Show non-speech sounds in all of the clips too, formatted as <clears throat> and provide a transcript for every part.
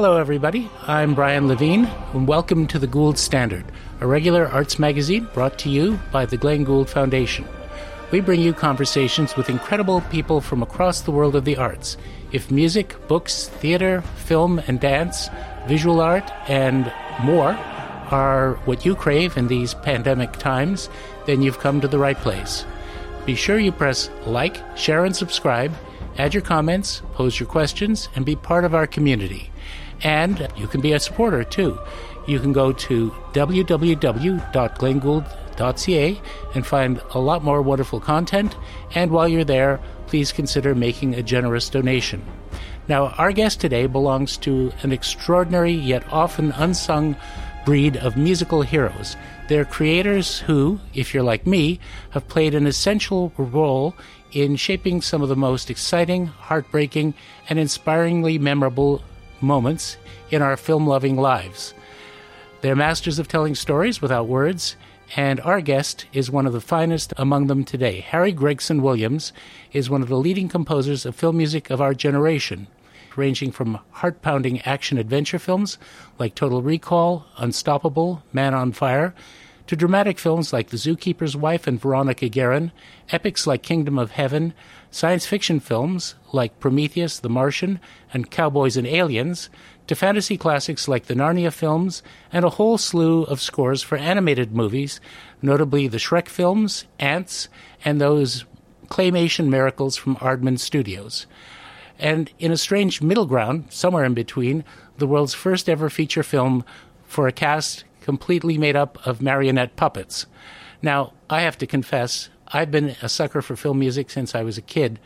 Hello, everybody. I'm Brian Levine, and welcome to the Gould Standard, a regular arts magazine brought to you by the Glenn Gould Foundation. We bring you conversations with incredible people from across the world of the arts. If music, books, theater, film, and dance, visual art, and more are what you crave in these pandemic times, then you've come to the right place. Be sure you press like, share, and subscribe, add your comments, pose your questions, and be part of our community. And you can be a supporter too. You can go to www.glengould.ca and find a lot more wonderful content. And while you're there, please consider making a generous donation. Now, our guest today belongs to an extraordinary yet often unsung breed of musical heroes. They're creators who, if you're like me, have played an essential role in shaping some of the most exciting, heartbreaking, and inspiringly memorable moments in our film loving lives. They're masters of telling stories without words, and our guest is one of the finest among them today. Harry Gregson Williams is one of the leading composers of film music of our generation, ranging from heart pounding action adventure films like Total Recall, Unstoppable, Man on Fire, to dramatic films like The Zookeeper's Wife and Veronica Guerin, epics like Kingdom of Heaven, science fiction films like Prometheus, The Martian, and Cowboys and Aliens, to fantasy classics like the Narnia films, and a whole slew of scores for animated movies, notably the Shrek films, Antz, and those claymation miracles from Aardman Studios. And in a strange middle ground, somewhere in between, the world's first ever feature film for a cast completely made up of marionette puppets. Now, I have to confess, I've been a sucker for film music since I was a kid.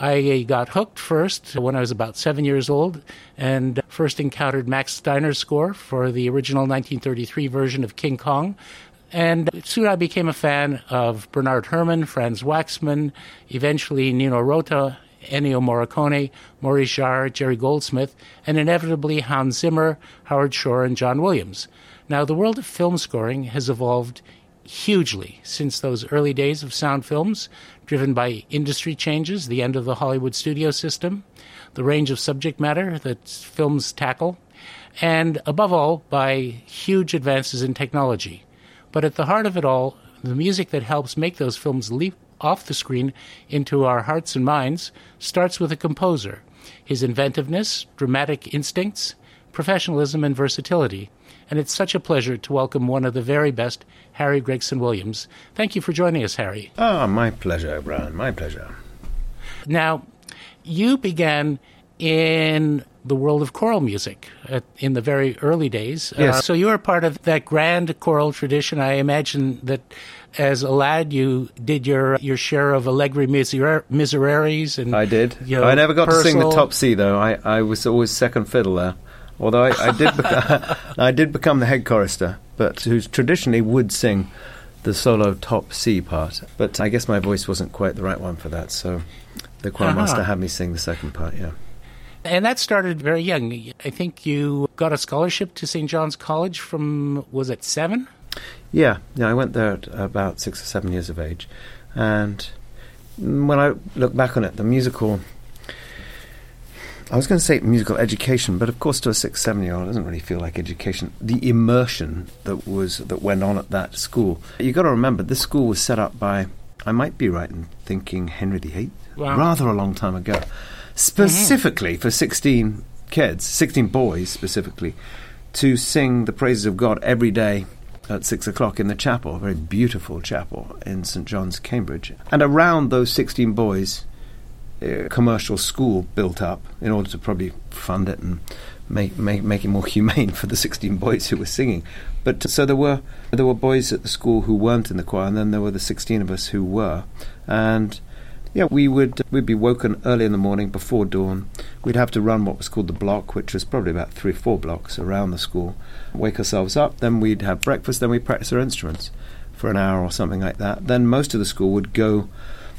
I got hooked first when I was about seven years old and first encountered Max Steiner's score for the original 1933 version of King Kong. And soon I became a fan of Bernard Herrmann, Franz Waxman, eventually Nino Rota, Ennio Morricone, Maurice Jarre, Jerry Goldsmith, and inevitably Hans Zimmer, Howard Shore, and John Williams. Now, the world of film scoring has evolved hugely since those early days of sound films, driven by industry changes, the end of the Hollywood studio system, the range of subject matter that films tackle, and above all, by huge advances in technology. But at the heart of it all, the music that helps make those films leap off the screen into our hearts and minds starts with a composer. His inventiveness, dramatic instincts, professionalism, and versatility and it's such a pleasure to welcome one of the very best, Harry Gregson Williams. Thank you for joining us, Harry. Ah, oh, my pleasure, Brian. My pleasure. Now, you began in the world of choral music at, in the very early days. Yes. Uh, so you were part of that grand choral tradition. I imagine that as a lad, you did your your share of Allegri miser- Misereres. And, I did. You know, I never got Purcell. to sing the top C, though. I, I was always second fiddle there. Although I, I did, <laughs> beca- <laughs> I did become the head chorister, but who traditionally would sing the solo top C part. But I guess my voice wasn't quite the right one for that, so the choir Uh-huh. master had me sing the second part. Yeah. And that started very young. I think you got a scholarship to St. John's College from, was it seven? Yeah, yeah. I went there at about six or seven years of age, and when I look back on it, the musical. I was going to say musical education, but of course, to a six, seven-year-old, it doesn't really feel like education. The immersion that was that went on at that school. You've got to remember, this school was set up by. I might be right in thinking Henry VIII, Wow. rather a long time ago, specifically for sixteen kids, sixteen boys specifically, to sing the praises of God every day at six o'clock in the chapel, a very beautiful chapel in St John's, Cambridge. And around those 16 boys, a commercial school built up in order to probably fund it and make, make, make it more humane <laughs> for the 16 boys who were singing. But so there were there were boys at the school who weren't in the choir, and then there were the 16 of us who were. And yeah, we would we'd be woken early in the morning before dawn. We'd have to run what was called the block, which was probably about three or four blocks around the school. Wake ourselves up, then we'd have breakfast, then we'd practice our instruments for an hour or something like that. Then most of the school would go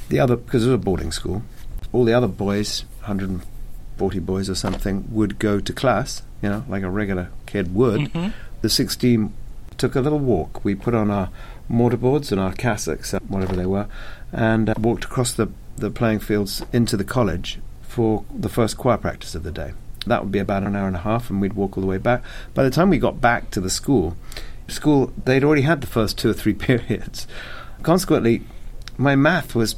the other because it was a boarding school. All the other boys, 140 boys or something, would go to class. You know, like a regular kid would. Mhm. The 16 took a little walk. We put on our mortarboards and our cassocks, uh, whatever they were, and uh, walked across the, the playing fields into the college for the first choir practice of the day. That would be about an hour and a half, and we'd walk all the way back. By the time we got back to the school, school they'd already had the first two or three <laughs> periods. Consequently, my math was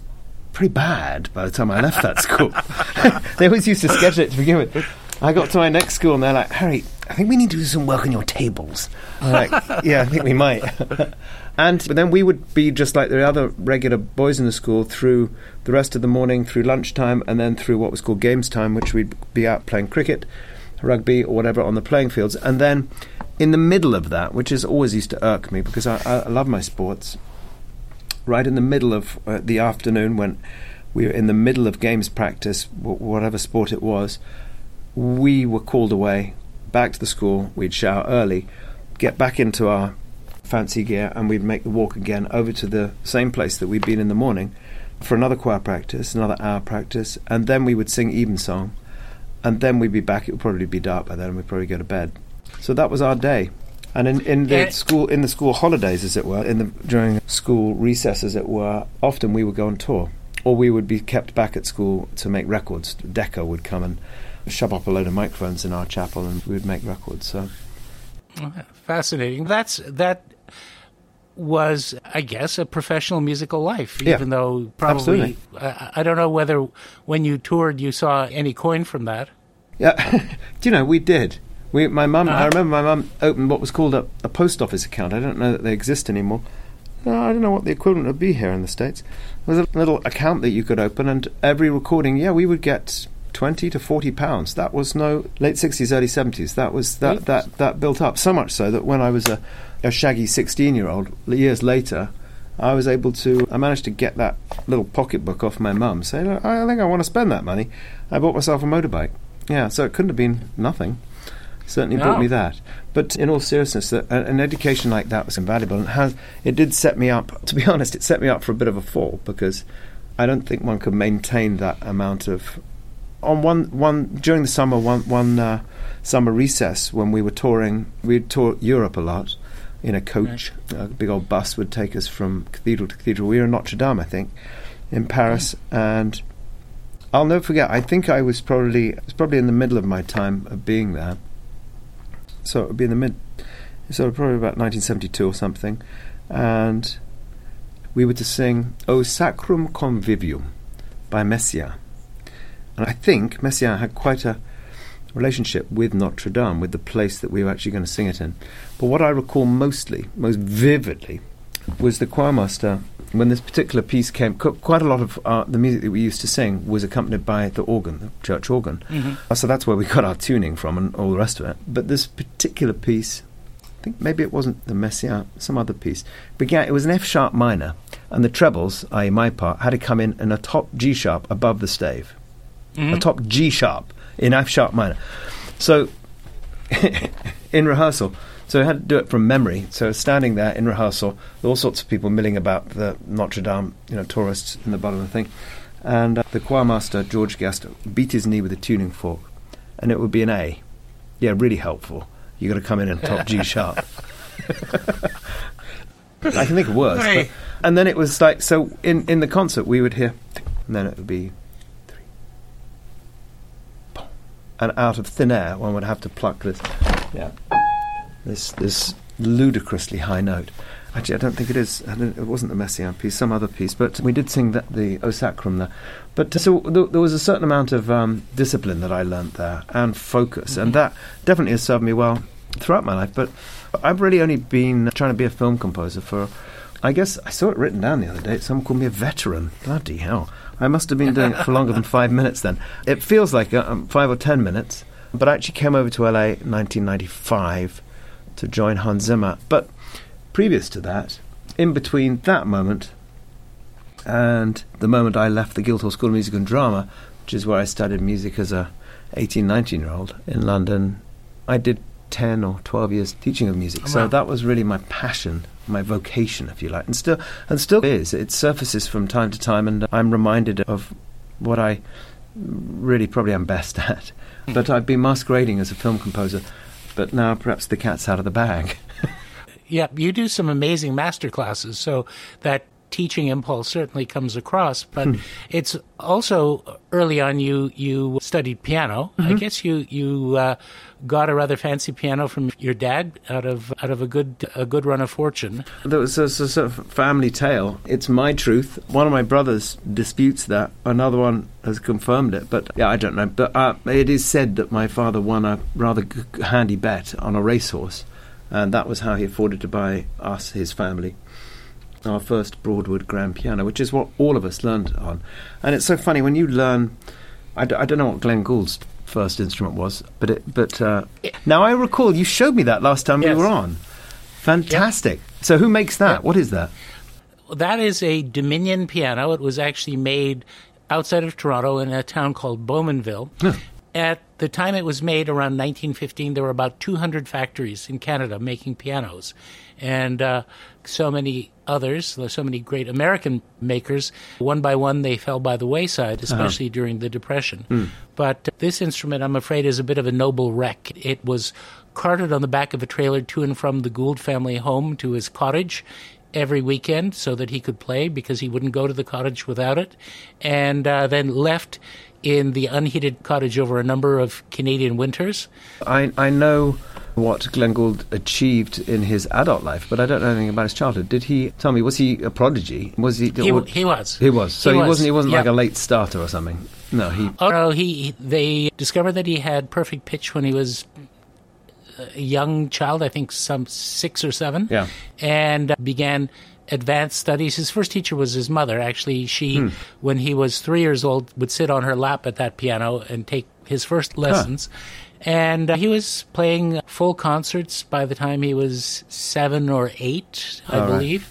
pretty bad by the time I left that school. <laughs> <laughs> they always used to schedule it to begin with. I got to my next school and they're like, Harry, I think we need to do some work on your tables. I'm like, <laughs> yeah, I think we might. and but then we would be just like the other regular boys in the school through the rest of the morning, through lunchtime, and then through what was called games time, which we'd be out playing cricket, rugby, or whatever on the playing fields. And then in the middle of that, which has always used to irk me because I, I love my sports, right in the middle of uh, the afternoon when we were in the middle of games practice, w- whatever sport it was, we were called away back to the school. We'd shower early, get back into our fancy gear, and we'd make the walk again over to the same place that we'd been in the morning for another choir practice, another hour practice, and then we would sing evensong, and then we'd be back. It would probably be dark by then, and we'd probably go to bed. So that was our day. And in, in the school in the school holidays, as it were, in the during school recess, as it were, often we would go on tour, or we would be kept back at school to make records. Decca would come and shove up a load of microphones in our chapel, and we would make records. So fascinating. That's that was, I guess, a professional musical life. Yeah, even though probably I, I don't know whether when you toured you saw any coin from that. Yeah, <laughs> do you know we did. We, my mum, Uh-huh. I remember my mum opened what was called a, a post office account. I don't know that they exist anymore. No, I don't know what the equivalent would be here in the States. It was a little account that you could open, and every recording, yeah, we would get 20 to 40 pounds. That was no late 60s, early 70s. That was that, Right. that, that built up so much so that when I was a, a shaggy 16 year old, years later, I was able to, I managed to get that little pocketbook off my mum, say, I think I want to spend that money. I bought myself a motorbike. Yeah, so it couldn't have been nothing. Certainly brought me that. But in all seriousness, an education like that was invaluable, and has it did set me up. <laughs> To be honest, it set me up for a bit of a fall because I don't think one could maintain that amount of. On one one during the summer, one one uh, summer recess when we were touring, we'd tour Europe a lot in a coach. A big old bus would take us from cathedral to cathedral. We were in Notre Dame, I think, in Paris, and I'll never forget. I think I was probably was probably in the middle of my time of being there. So it would be in the mid, so probably about 1972 or something, and we were to sing "O Sacrum Convivium" by Messiaen, and I think Messiaen had quite a relationship with Notre Dame, with the place that we were actually going to sing it in. But what I recall mostly, most vividly, was the choirmaster when this particular piece came. Quite a lot of uh, the music that we used to sing was accompanied by the organ, the church organ. Uh, So that's where we got our tuning from and all the rest of it. But this particular piece, I think maybe it wasn't the Messiaen, some other piece, began. It was an F sharp minor, and the trebles, i.e., my part, had to come in in a top G sharp above the stave, a top G sharp in F sharp minor. So <laughs> in rehearsal. So I had to do it from memory. So standing there in rehearsal, all sorts of people milling about the Notre Dame, you know, tourists in the bottom of the thing. And uh, the choirmaster, George Guest, beat his knee with a tuning fork, and it would be an A. Yeah, really helpful. you got to come in and top G <laughs> sharp. I can think of worse. Right. But, and then it was like, so in, in the concert, we would hear, and then it would be and out of thin air, one would have to pluck this, yeah, this this ludicrously high note. Actually, I don't think it is. I don't, it wasn't the Messiaen piece, some other piece. But we did sing that, the O Sacrum there. But so th- there was a certain amount of um, discipline that I learnt there and focus, and that definitely has served me well throughout my life. But I've really only been trying to be a film composer for. I guess I saw it written down the other day. Someone called me a veteran. Bloody hell! I must have been doing it for longer than five <laughs> minutes. Then it feels like uh, um, five or ten minutes. But I actually came over to LA in 1995 to join Hans Zimmer. But previous to that, in between that moment and the moment I left the Guildhall School of Music and Drama, which is where I studied music as a 18, 19 year old in London, I did 10 or 12 years teaching of music. Oh, so Wow. that was really my passion, my vocation, if you like, and still and still is. It surfaces from time to time, and I'm reminded of what I really probably am best <laughs> at. But I've been masquerading as a film composer, but now perhaps the cat's out of the bag. <laughs> Yeah, you do some amazing master classes. So that teaching impulse certainly comes across, but it's also early on you you studied piano. I guess you you uh, got a rather fancy piano from your dad out of out of a good a good run of fortune. There was a, a sort of family tale. It's my truth. One of my brothers disputes that. Another one has confirmed it. But yeah, I don't know. But uh, it is said that my father won a rather handy bet on a racehorse, and that was how he afforded to buy us, his family, our first Broadwood grand piano, which is what all of us learned on. And it's so funny when you learn. I, d- I don't know what Glenn Gould's first instrument was, but it, but uh, now I recall you showed me that last time Yes. we were on. Fantastic. So who makes that? Yep. What is that? That is a Dominion piano. It was actually made outside of Toronto in a town called Bowmanville. At the time it was made, around 1915, there were about 200 factories in Canada making pianos. And uh, so many others, so many great American makers, one by one they fell by the wayside, especially during the Depression. But this instrument, I'm afraid, is a bit of a noble wreck. It was carted on the back of a trailer to and from the Gould family home to his cottage every weekend so that he could play because he wouldn't go to the cottage without it, and uh, then left in the unheated cottage over a number of Canadian winters. I, I know what Glenn Gould achieved in his adult life, but I don't know anything about his childhood. Did he tell me? Was he a prodigy? Was he? He, or- he was. He was. So He was, not He wasn't like a late starter or something. No, he. Oh no, he they discovered that he had perfect pitch when he was a young child, I think some six or seven. Yeah. and uh, began advanced studies. His first teacher was his mother. Actually, she, when he was three years old, would sit on her lap at that piano and take his first lessons. And uh, he was playing full concerts by the time he was seven or eight, I All right. believe.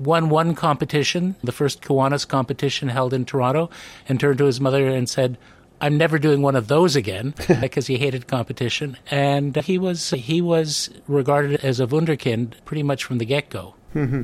Won one competition, the first Kiwanis competition held in Toronto, and turned to his mother and said, I'm never doing one of those again <laughs> because he hated competition. And he was he was regarded as a wunderkind pretty much from the get go. Mm-hmm.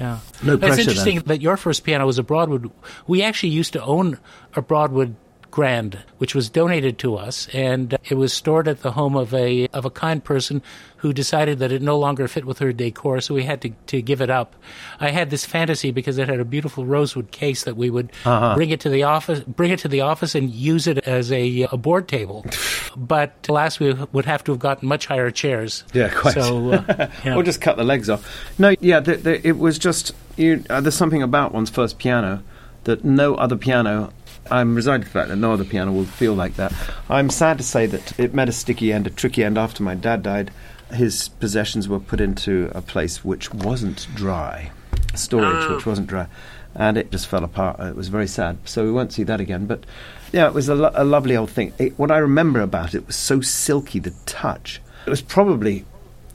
Yeah, No But It's interesting then. that your first piano was a Broadwood. We actually used to own a Broadwood Grand, which was donated to us, and it was stored at the home of a of a kind person who decided that it no longer fit with her decor, so we had to, to give it up. I had this fantasy because it had a beautiful rosewood case that we would Uh-huh. bring it to the office, bring it to the office, and use it as a, a board table. <sighs> but alas, we would have to have gotten much higher chairs. Yeah, quite. So, uh, <laughs> yeah. Or just cut the legs off. No, yeah, the, the, it was just. You, uh, there's something about one's first piano that no other piano. I'm resigned to the fact that no other piano will feel like that. I'm sad to say that it met a sticky end, a tricky end after my dad died. His possessions were put into a place which wasn't dry, storage oh. which wasn't dry, and it just fell apart. It was very sad. So we won't see that again. But yeah, it was a, lo- a lovely old thing. It, what I remember about it was so silky, the touch. It was probably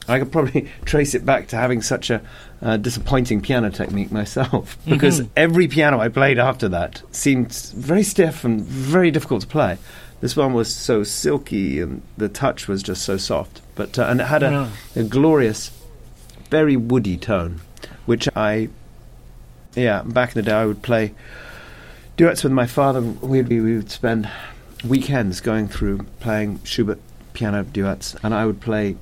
I could probably <laughs> trace it back to having such a uh, disappointing piano technique myself because every piano I played after that seemed very stiff and very difficult to play. This one was so silky and the touch was just so soft, but uh, and it had a, Yeah. a glorious, very woody tone, which I, yeah, back in the day I would play duets with my father. We'd be, we would spend weekends going through playing Schubert piano duets, and I would play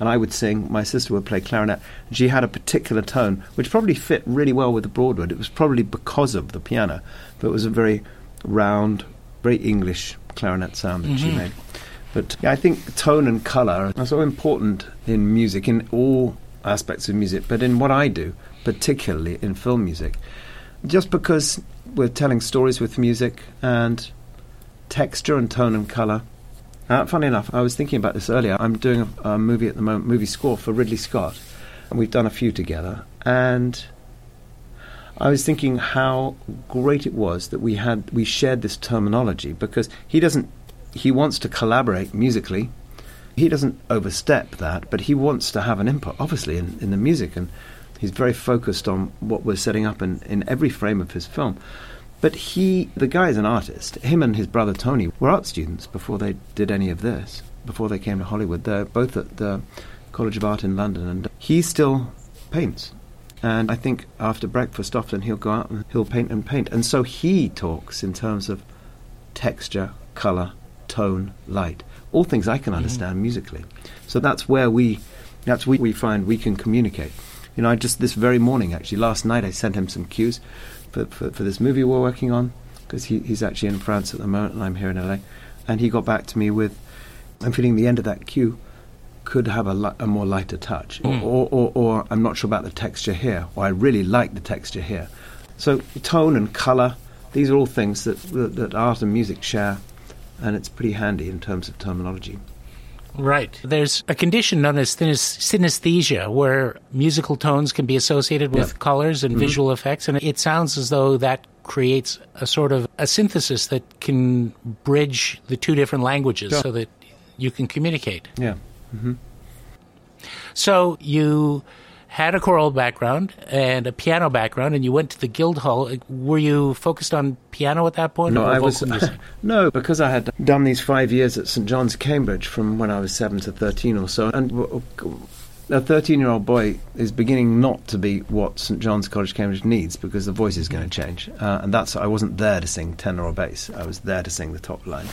and I would sing. My sister would play clarinet. And she had a particular tone which probably fit really well with the Broadwood. It was probably because of the piano, but it was a very round, very English clarinet sound that she mm-hmm. made. But yeah, I think tone and colour are so important in music, in all aspects of music, but in what I do, particularly in film music. Just because we're telling stories with music and texture and tone and colour uh, funny enough, I was thinking about this earlier. I'm doing a, a movie at the moment, movie score for Ridley Scott, and we've done a few together. And I was thinking how great it was that we had we shared this terminology because he doesn't he wants to collaborate musically. He doesn't overstep that, but he wants to have an input, obviously, in, in the music, and he's very focused on what we're setting up in, in every frame of his film. But he, the guy is an artist. Him and his brother Tony were art students before they did any of this, before they came to Hollywood. They're both at the College of Art in London, and he still paints. And I think after breakfast, often he'll go out and he'll paint and paint. And so he talks in terms of texture, colour, tone, light. All things I can mm-hmm. understand musically. So that's where we, that's where we find we can communicate. You know, I just this very morning, actually, last night, I sent him some cues for, for, for this movie we're working on because he, he's actually in France at the moment and I'm here in LA. And he got back to me with, I'm feeling the end of that cue could have a, li- a more lighter touch, Mm. or, or, or, or I'm not sure about the texture here, or I really like the texture here. So tone and colour, these are all things that, that, that art and music share, and it's pretty handy in terms of terminology. Right. There's a condition known as synesthesia where musical tones can be associated with Yeah. colors and mm-hmm. visual effects, and it sounds as though that creates a sort of a synthesis that can bridge the two different languages Sure. so that you can communicate. Yeah. Mm-hmm. So you had a choral background and a piano background, and you went to the Guildhall. Were you focused on piano at that point? No, I was music? <laughs> no because I had done these five years at St John's, Cambridge, from when I was seven to thirteen or so, and w- w- a thirteen-year-old boy is beginning not to be what St John's College, Cambridge needs because the voice is going to change, uh, and that's I wasn't there to sing tenor or bass. I was there to sing the top line.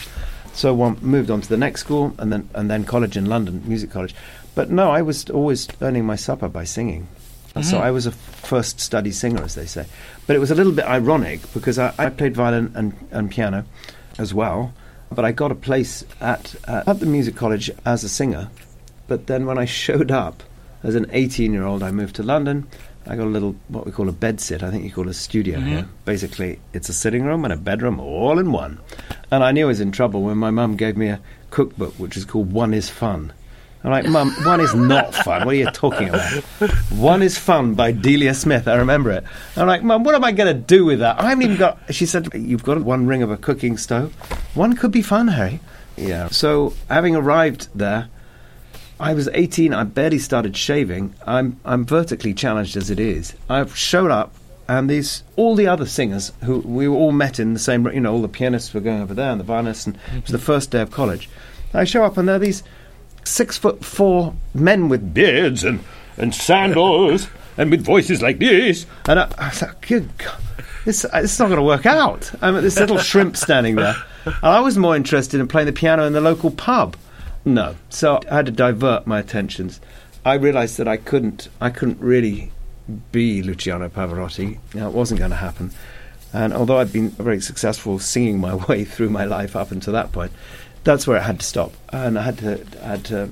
So one moved on to the next school, and then and then college in London, music college. But no, I was always earning my supper by singing. And So. I was a first study singer, as they say. But it was a little bit ironic because I, I played violin and, and piano as well. But I got a place at, uh, at the music college as a singer. But then when I showed up as an 18 year old, I moved to London. I got a little, what we call a bed sit. I think you call it a studio Mhm. here. Basically, it's a sitting room and a bedroom all in one. And I knew I was in trouble when my mum gave me a cookbook, which is called One is Fun. I'm like, Mum, one is not fun. What are you talking about? One is fun by Delia Smith. I remember it. I'm like, Mum, what am I going to do with that? I haven't even got. She said, You've got one ring of a cooking stove. One could be fun, Harry. Yeah. So, having arrived there, I was 18. I barely started shaving. I'm I'm vertically challenged as it is. I've showed up, and these all the other singers who we were all met in the same. You know, all the pianists were going over there, and the violinists, and it was the first day of college. I show up, and there are these six foot four men with beards and and sandals and with voices like this, and I, I was like, good God. This, uh, it's not going to work out. I'm at this little shrimp standing there. And I was more interested in playing the piano in the local pub. No. So I had to divert my attentions. I realised that I couldn't. I couldn't really be Luciano Pavarotti. Know, it wasn't going to happen. And although I'd been very successful singing my <laughs> way through my life up until that point, that's where it had to stop. And I had to, I had to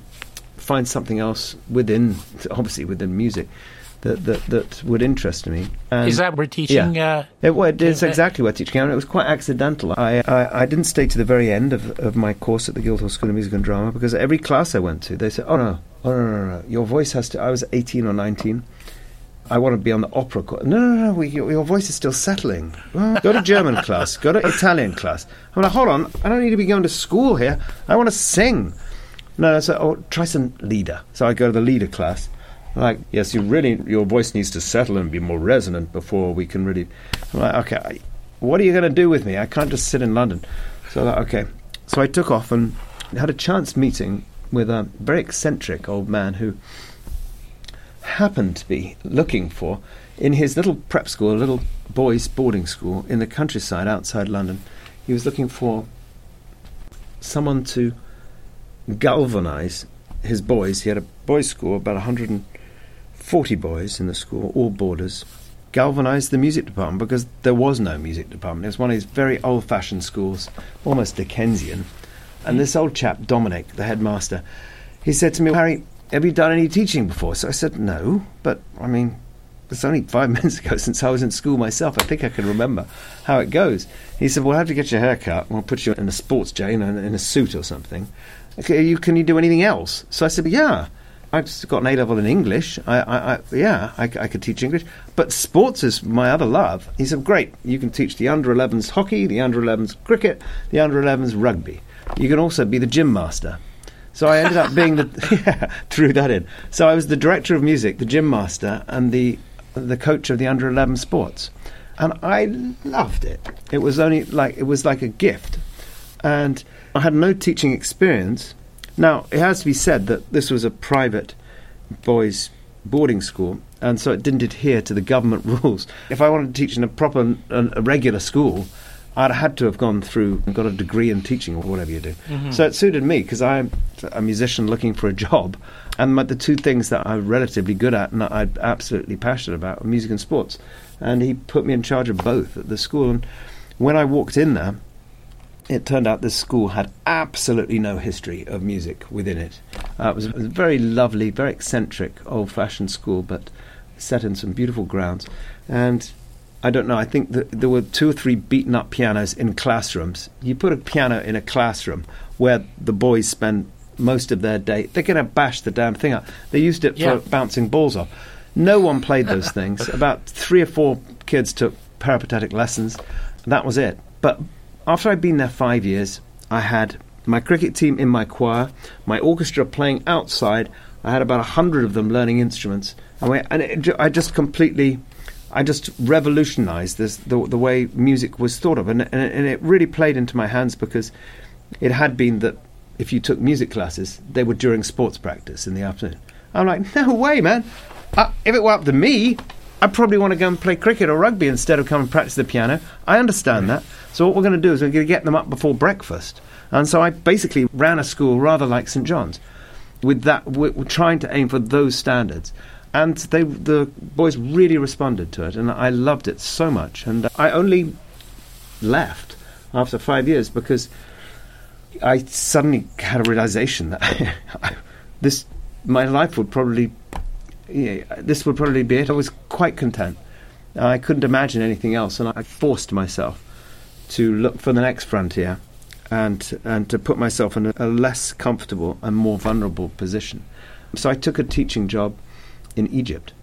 find something else within, obviously within music, that that, that would interest me. And Is that we're teaching? Uh, it, well, it is exactly what teaching and it was quite accidental. I, I, I didn't stay to the very end of, of my course at the Guildhall School of Music and Drama because every class I went to, they said, "Oh no, oh no, no, no, no. your voice has to." I was eighteen or nineteen. I want to be on the opera course. No, no, no, we, your, your voice is still settling. Go to German <laughs> class. Go to Italian class. I'm like, hold on, I don't need to be going to school here. I want to sing. No, no, so oh, try some lieder. So I go to the lieder class. Like, yes, you really, your voice needs to settle and be more resonant before we can really. I'm like, okay, what are you going to do with me? I can't just sit in London. So, like, okay. So I took off and had a chance meeting with a very eccentric old man who happened to be looking for, in his little prep school, a little boys' boarding school in the countryside outside London, he was looking for someone to galvanize his boys. He had a boys' school, about 140 boys in the school, all boarders. Galvanized the music department because there was no music department. It was one of these very old fashioned schools, almost Dickensian. And hmm. this old chap, Dominic, the headmaster, he said to me, Harry, have you done any teaching before? So I said, no, but I mean, it's only five <laughs> minutes ago since I was in school myself. I think I can remember how it goes. He said, we'll have to get your hair cut. We'll put you in a sports jacket, in a, in a suit or something. Okay, you, can you do anything else? So I said, yeah. I've just got an A level in English. I, I, I yeah, I, I could teach English, but sports is my other love. He said, "Great, you can teach the under 11s hockey, the under 11s cricket, the under 11s rugby. You can also be the gym master." So I ended up being the <laughs> yeah, threw that in. So I was the director of music, the gym master, and the the coach of the under 11 sports, and I loved it. It was only like it was like a gift, and I had no teaching experience. Now, it has to be said that this was a private boys' boarding school, and so it didn't adhere to the government <laughs> rules. If I wanted to teach in a proper, a regular school, I'd had to have gone through and got a degree in teaching or whatever you do. So it suited me because I'm a musician looking for a job, and my, the two things that I'm relatively good at and I'm absolutely passionate about are music and sports. And he put me in charge of both at the school. And when I walked in there, it turned out this school had absolutely no history of music within it. Uh, it, was, it was a very lovely, very eccentric, old fashioned school, but set in some beautiful grounds. And I don't know, I think there were two or three beaten up pianos in classrooms. You put a piano in a classroom where the boys spend most of their day, they're going to bash the damn thing up. They used it Yeah. for bouncing balls off. No one played those <laughs> things. About three or four kids took peripatetic lessons. That was it. But after I'd been there five years, I had my cricket team in my choir, my orchestra playing outside. I had about a hundred of them learning instruments, and, we, and it, I just completely, I just revolutionised this the, the way music was thought of, and, and, and it really played into my hands because it had been that if you took music classes, they were during sports practice in the afternoon. I'm like, no way, man. If it were up to me, I'd probably want to go and play cricket or rugby instead of come and practice the piano. I understand that. So what we're going to do is we're going to get them up before breakfast. And so I basically ran a school rather like St John's, with that, we're trying to aim for those standards. And they, the boys really responded to it, and I loved it so much. And I only left after five years because I suddenly had a realization that <laughs> this my life would probably yeah, this would probably be it. I was quite content. I couldn't imagine anything else, and I forced myself to look for the next frontier and and to put myself in a, a less comfortable and more vulnerable position. So I took a teaching job in Egypt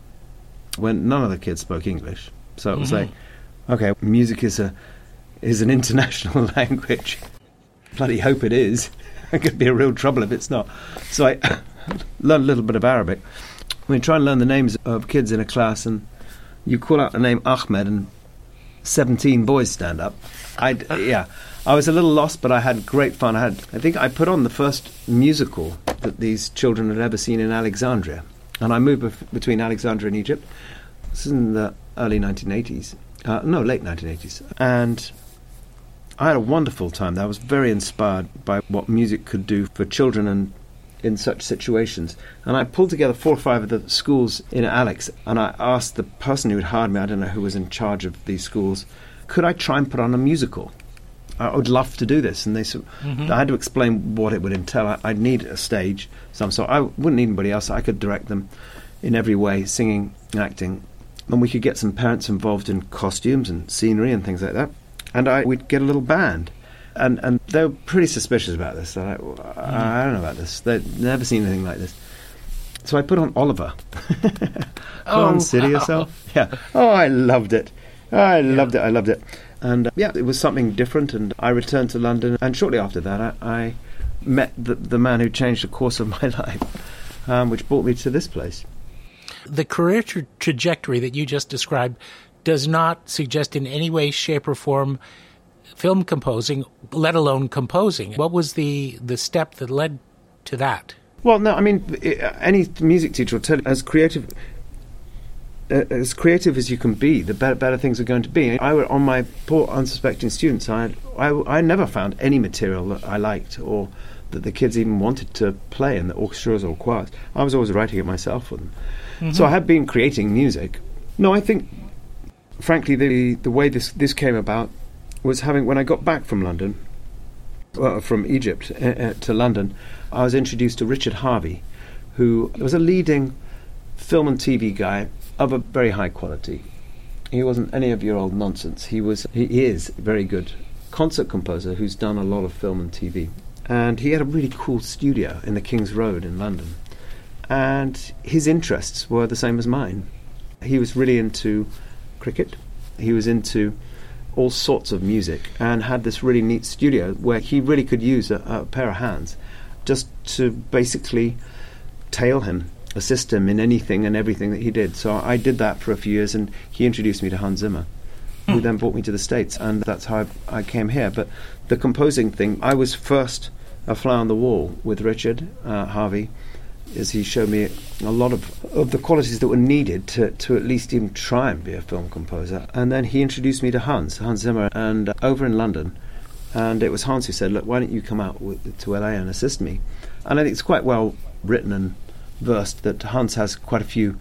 when none of the kids spoke English. So it was Mhm. like, okay, music is a is an <laughs> international language. Bloody hope it is. <laughs> It could be a real trouble if it's not. So I <laughs> learned a little bit of Arabic. We try and learn the names of kids in a class, and you call out the name Ahmed, and 17 boys stand up. I yeah, I was a little lost, but I had great fun. I had I think I put on the first musical that these children had ever seen in Alexandria, and I moved bef- between Alexandria and Egypt. This is in the early 1980s, uh, no, late 1980s, and I had a wonderful time. I was very inspired by what music could do for children and in such situations. And I pulled together four or five of the schools in Alex, and I asked the person who had hired me, I don't know who was in charge of these schools, could I try and put on a musical? I would love to do this. And they said, Mhm. I had to explain what it would entail. I, I'd need a stage, some sort. I wouldn't need anybody else. I could direct them in every way, singing, acting. And we could get some parents involved in costumes and scenery and things like that. And I, we'd get a little band. And, and they were pretty suspicious about this. They're like, "Well, I, I don't know about this. They'd never seen anything like this. So I put on Oliver. <laughs> put Oh, on City wow. Yourself. Yeah. Oh, I loved it. I loved it. I loved it. And uh, yeah, it was something different. And I returned to London. And shortly after that, I, I met the, the man who changed the course of <laughs> my life, um, which brought me to this place. The career tra- trajectory that you just described does not suggest in any way, shape, or form film composing, let alone composing. What was the, the step that led to that? Well, no, I mean, any music teacher will tell you, as creative. Uh, as creative as you can be, the better, better things are going to be. I were on my poor, unsuspecting students. I, I, I never found any material that I liked or that the kids even wanted to play in the orchestras or choirs. I was always writing it myself for them. So I had been creating music. No, I think, frankly, the the way this this came about was having when I got back from London, from Egypt uh, uh, to London, I was introduced to Richard Harvey, who was a leading film and TV guy of a very high quality. He wasn't any of your old nonsense. He was he is a very good concert composer who's done a lot of film and TV. And he had a really cool studio in the King's Road in London. And his interests were the same as mine. He was really into cricket. He was into all sorts of music and had this really neat studio where he really could use a, a pair of hands just to basically tail him, assist him in anything and everything that he did. So I did that for a few years, and he introduced me to Hans Zimmer, who then brought me to the States, and that's how I, I came here. But the composing thing, I was first a fly on the wall with Richard uh, Harvey, is he showed me a lot of, of the qualities that were needed to, to at least even try and be a film composer. And then he introduced me to Hans, Hans Zimmer, and uh, over in London. And it was Hans who said, Look, why don't you come out with, to LA and assist me? And I think it's quite well written and versed that Hans has quite a few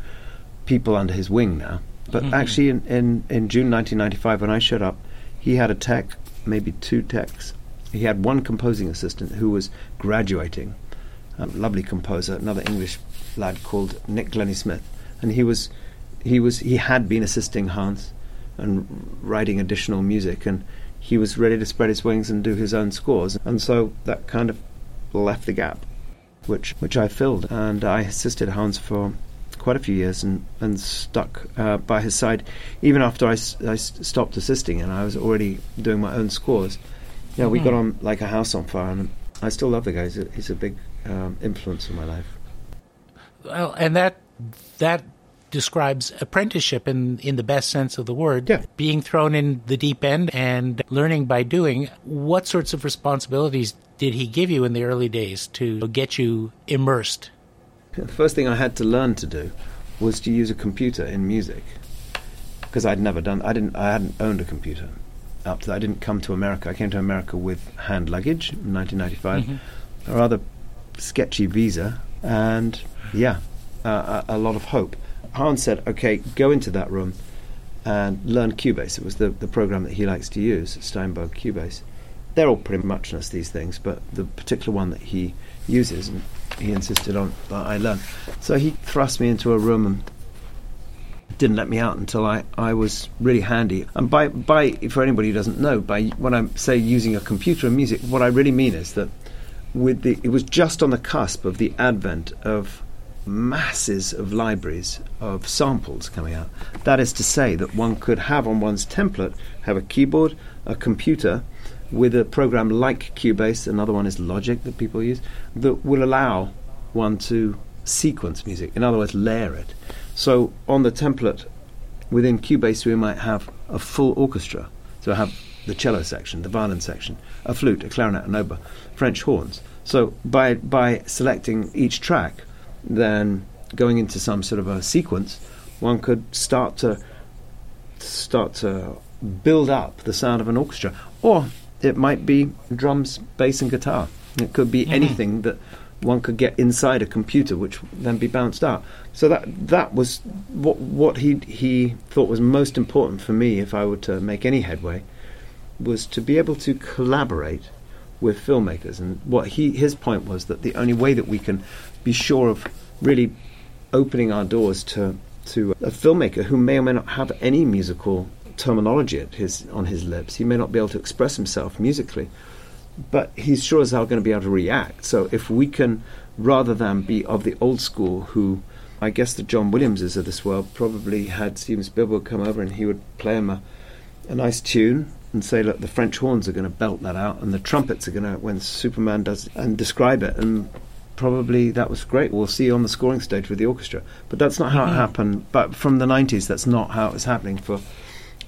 people under his wing now. But mm-hmm. actually, in, in, in June 1995, when I showed up, he had a tech, maybe two techs. He had one composing assistant who was graduating a lovely composer, another English lad called Nick Glennie Smith, and he was he was he had been assisting Hans and writing additional music, and he was ready to spread his wings and do his own scores, and so that kind of left the gap, which which I filled, and I assisted Hans for quite a few years and, and stuck uh, by his side even after I, s- I s- stopped assisting and I was already doing my own scores. Yeah, mm-hmm. we got on like a house on fire, and I still love the guy. He's a, he's a big um, influence in my life. Well, and that that describes apprenticeship in in the best sense of the word. Yeah. Being thrown in the deep end and learning by doing. What sorts of responsibilities did he give you in the early days to get you immersed? The first thing I had to learn to do was to use a computer in music because I'd never done. I didn't. I hadn't owned a computer up to that. I didn't come to America. I came to America with hand luggage in 1995, mm-hmm. a rather sketchy visa, and yeah, uh, a, a, lot of hope. Hans said, "Okay, go into that room and learn Cubase." It was the the program that he likes to use, Steinberg Cubase. They're all pretty muchness these things, but the particular one that he uses, and he insisted on that I learn. So he thrust me into a room and didn't let me out until I, I was really handy. And by, by for anybody who doesn't know, by when I say using a computer and music, what I really mean is that with the it was just on the cusp of the advent of masses of libraries of samples coming out. That is to say that one could have on one's template have a keyboard, a computer, with a program like Cubase, another one is Logic that people use, that will allow one to sequence music, in other words, layer it. So on the template within Cubase, we might have a full orchestra. So I have the cello section, the violin section, a flute, a clarinet, an oboe, French horns. So by by selecting each track, then going into some sort of a sequence, one could start to start to build up the sound of an orchestra, or it might be drums, bass, and guitar. It could be mm-hmm. anything that one could get inside a computer, which then be bounced out. So that that was what what he he thought was most important for me if I were to make any headway, was to be able to collaborate with filmmakers. And what he his point was that the only way that we can be sure of really opening our doors to to a filmmaker who may or may not have any musical terminology at his on his lips. He may not be able to express himself musically, but he's sure as hell going to be able to react. So if we can, rather than be of the old school, who I guess the John Williamses of this world probably had Steven Spielberg come over and he would play him a, a nice tune and say, look, the French horns are going to belt that out, and the trumpets are going to when Superman does and describe it, and probably that was great. We'll see you on the scoring stage with the orchestra. But that's not how mm-hmm. it happened. But from the 90s, that's not how it was happening for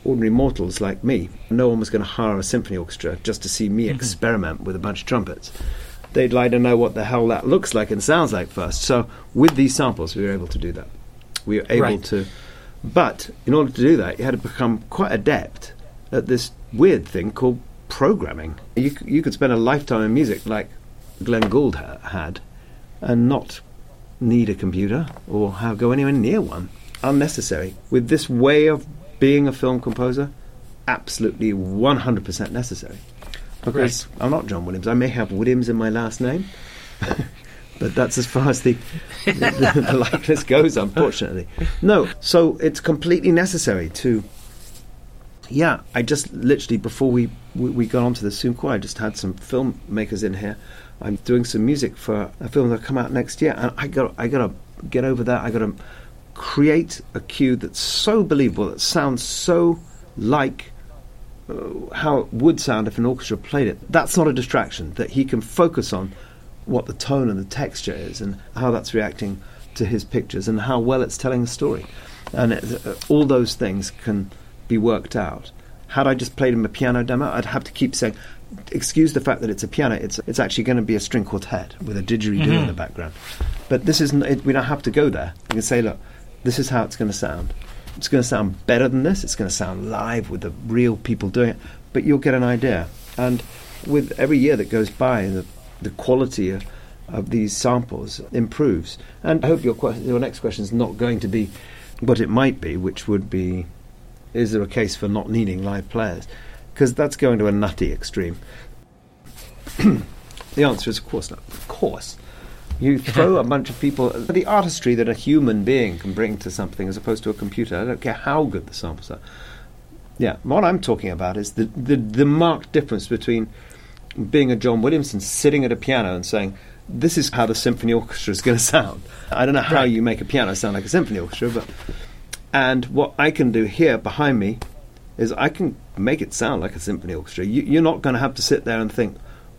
ordinary mortals like me. No one was going to hire a symphony orchestra just to see me mm-hmm. experiment with a bunch of trumpets. They'd like to know what the hell that looks like and sounds like first. So with these samples, we were able to do that. We were able right. to. But in order to do that, you had to become quite adept at this weird thing called programming. You, you could spend a lifetime in music like Glenn Gould ha- had and not need a computer or have, go anywhere near one. Unnecessary. With this way of being a film composer, absolutely 100% necessary. Because right. I'm not John Williams. I may have Williams in my last name, <laughs> but that's as far as the, the, the, the likeness goes, unfortunately. No, so it's completely necessary to. Yeah, I just literally before we, we, we got onto the Zoom call, I just had some filmmakers in here. I'm doing some music for a film that'll come out next year, and I got I got to get over that. I got to create a cue that's so believable, that sounds so like uh, how it would sound if an orchestra played it. That's not a distraction, that he can focus on what the tone and the texture is and how that's reacting to his pictures and how well it's telling the story. And it, uh, all those things can be worked out. Had I just played him a piano demo, I'd have to keep saying, excuse the fact that it's a piano. It's it's actually going to be a string quartet with a didgeridoo in Mhm. the background. But this isn't. It, we don't have to go there. We can say, look, this is how it's going to sound. It's going to sound better than this. It's going to sound live with the real people doing it. But you'll get an idea. And with every year that goes by, the the quality of, of these samples improves. And I hope your que- your next question is not going to be what it might be, which would be, is there a case for not needing live players? Because that's going to a nutty extreme. <clears throat> the answer is, of course not. Of course. You <laughs> throw a bunch of people, the artistry that a human being can bring to something as opposed to a computer, I don't care how good the samples are. Yeah, what I'm talking about is the, the, the marked difference between being a John Williamson sitting at a piano and saying, this is how the symphony orchestra is going <laughs> to sound. I don't know how Right. you make a piano sound like a symphony orchestra, but. And what I can do here behind me is I can make it sound like a symphony orchestra. You, you're not going to have to sit there and think,